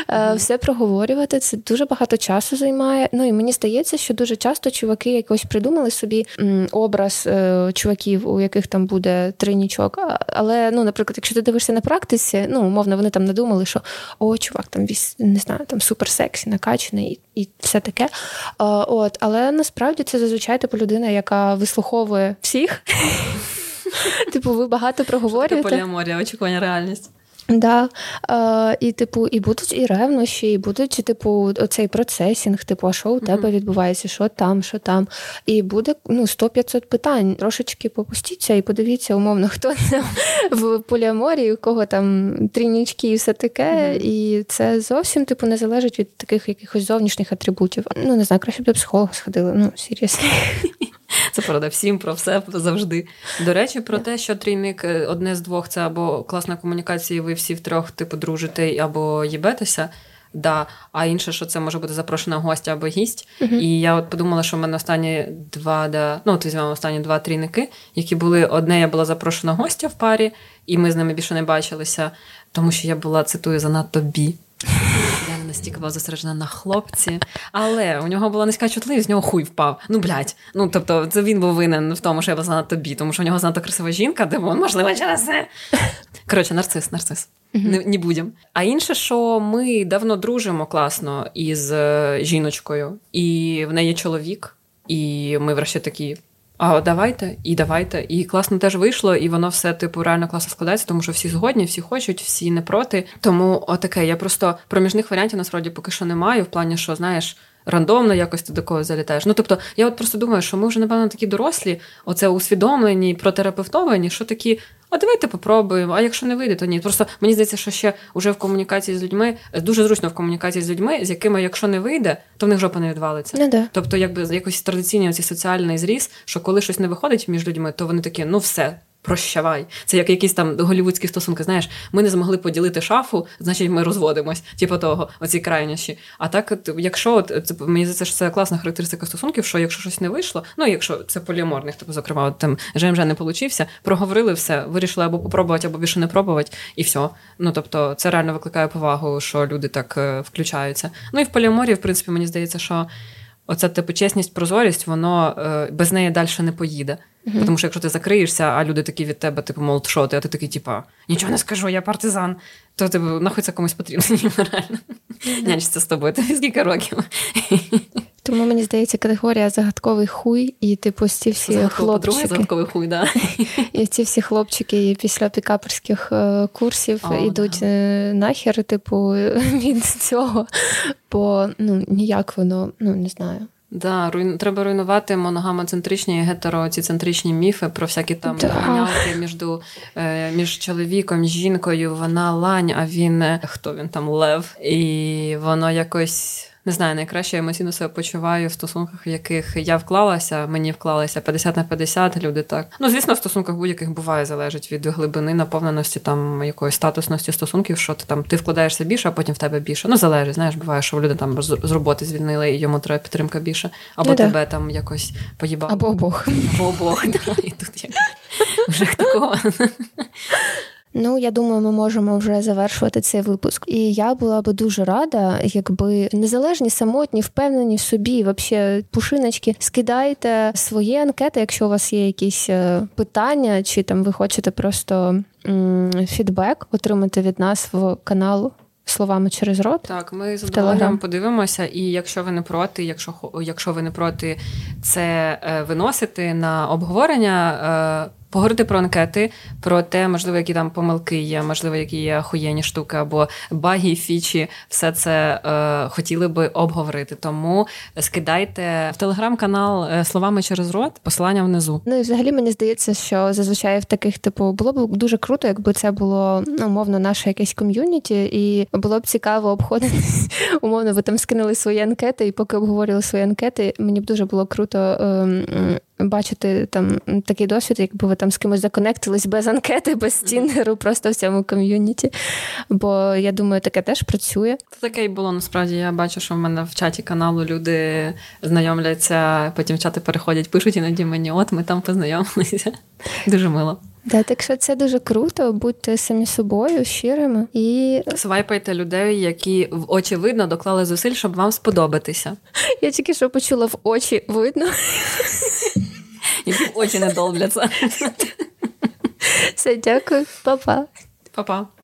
Mm-hmm. Все проговорювати, це дуже багато часу займає. Ну і мені здається, що дуже часто чуваки якось придумали собі образ е, чуваків, у яких там буде тринічок. Але, ну, наприклад, якщо ти дивишся на практиці, ну, умовно, вони там надумали, що о, чувак, там не знаю, там супер сексі, накачаний і, і все таке. От, Але насправді це зазвичай типу людина, яка вислуховує всіх. Типу, ви багато проговорюєте. Поліаморія, очікування реальність. Да, е, І, типу, і будуть і ревнощі, і будуть, типу, оцей процесінг, типу, а що у тебе відбувається, що там, що там. І буде ну, 100-500 питань. Трошечки попустіться і подивіться, умовно, хто в поліаморі, у кого там трінічки і все таке. Mm-hmm. І це зовсім типу не залежить від таких якихось зовнішніх атрибутів. Ну, не знаю, краще б до психолога сходили. Ну, серйозно. Це правда, всім про все завжди. До речі, про те, що трійник е, одне з двох це або класна комунікація, і ви всі втрьох, типу, дружите або їбетеся. да. А інше, що це може бути запрошена гостя або гість. Uh-huh. І я от подумала, що в мене останні два, да, ну от візьмемо останні два трійники, які були одне, я була запрошена гостя в парі, і ми з ними більше не бачилися, тому що я була цитую занадто бі. Настільки була зосереджена на хлопці, але у нього була низька чутливість, з нього хуй впав. Ну, блядь. Ну, тобто, це він був винен в тому, що я була занадто бі, тому що у нього занадто красива жінка, де можливо, через це. Коротше, нарцис, нарцис. Не, не будемо. А інше, що ми давно дружимо класно із е, жіночкою, і в неї чоловік, і ми врешті такі. А давайте, і давайте. І класно теж вийшло, і воно все типу реально класно складається, тому що всі згодні, всі хочуть, всі не проти. Тому отаке. Я просто проміжних варіантів насправді поки що не маю, в плані, що знаєш. Рандомно якось ти до когось залітаєш. Ну тобто, я от просто думаю, що ми вже напевно такі дорослі, оце усвідомлені, протерапевтовані, що такі а давайте попробуємо. А якщо не вийде, то ні. Просто мені здається, що ще вже в комунікації з людьми дуже зручно в комунікації з людьми, з якими, якщо не вийде, то в них жопа не відвалиться. Ну, да. Тобто, якби якось традиційний оці соціальний зріз, що коли щось не виходить між людьми, то вони такі, ну все прощавай. Це як якісь там голівудські стосунки. Знаєш, ми не змогли поділити шафу, значить ми розводимось, типу того, оці крайніші. А так, якщо це мені здається, що це класна характеристика стосунків, що якщо щось не вийшло, ну якщо це поліаморних, тобто, зокрема, от, там ЖМЖ не получився, проговорили все, вирішили або попробувати, або більше не пробувати, і все. Ну тобто, це реально викликає повагу, що люди так е, включаються. Ну і в поліаморі, в принципі, мені здається, що. Оця типу чесність, прозорість, воно е, без неї далі не поїде. Mm-hmm. Тому що якщо ти закриєшся, а люди такі від тебе, типу, мол, що ти, а ти такий, типа, нічого не скажу, я партизан, то типу, нахуй це комусь потрібно, реально. Mm-hmm. Нянчиться з тобою, тобі скільки років. Тому мені здається, категорія загадковий хуй, і типу ці всі Загадкова хлопчики. загадковий хуй, да. І ці всі хлопчики після пікаперських е, курсів oh, ідуть да. Е, нахер, типу, від цього, бо ну ніяк воно, ну не знаю. Да, руйну треба руйнувати моногамоцентричні і гетероціцентричні міфи про всякі там да. між е, між чоловіком, жінкою. Вона лань, а він хто він там лев, і воно якось не знаю, найкраще емоційно себе почуваю в стосунках, в яких я вклалася, мені вклалися 50 на 50, люди так. Ну, звісно, в стосунках будь-яких буває, залежить від глибини, наповненості, там якоїсь статусності стосунків, що ти там ти вкладаєшся більше, а потім в тебе більше. Ну, залежить, знаєш, буває, що люди там з, роботи звільнили і йому треба підтримка більше, або ну, тебе да. там якось поїбав. Або обох. Або обох, і тут як вже такого. Ну, я думаю, ми можемо вже завершувати цей випуск. І я була би дуже рада, якби незалежні, самотні, впевнені в собі, вообще пушиночки, скидайте свої анкети, якщо у вас є якісь е, питання, чи там ви хочете просто м- фідбек отримати від нас в каналу. Словами через рот. Так, ми задоволенням подивимося, і якщо ви не проти, якщо якщо ви не проти це е, виносити на обговорення, е, поговорити про анкети, про те, можливо, які там помилки є, можливо, які є охуєнні штуки або баги, фічі, все це е, хотіли би обговорити. Тому скидайте в телеграм-канал е, словами через рот, посилання внизу. Ну і взагалі мені здається, що зазвичай в таких типу було б дуже круто, якби це було ну, умовно наше якесь ком'юніті, і було б цікаво обходитись. Умовно, ви там скинули свої анкети, і поки обговорювали свої анкети, мені б дуже було круто. Е, бачити там такий досвід, якби ви там з кимось законектились без анкети, без тіндеру, просто в цьому ком'юніті. Бо я думаю, таке теж працює. Це таке й було насправді. Я бачу, що в мене в чаті каналу люди знайомляться, потім в чати переходять, пишуть іноді мені, от ми там познайомилися. Дуже мило. Да, так що це дуже круто, будьте самі собою, щирими і свайпайте людей, які в очі видно доклали зусиль, щоб вам сподобатися. Я тільки що почула в очі видно. Які в очі не долбляться. Все, дякую, Па-па. Па-па.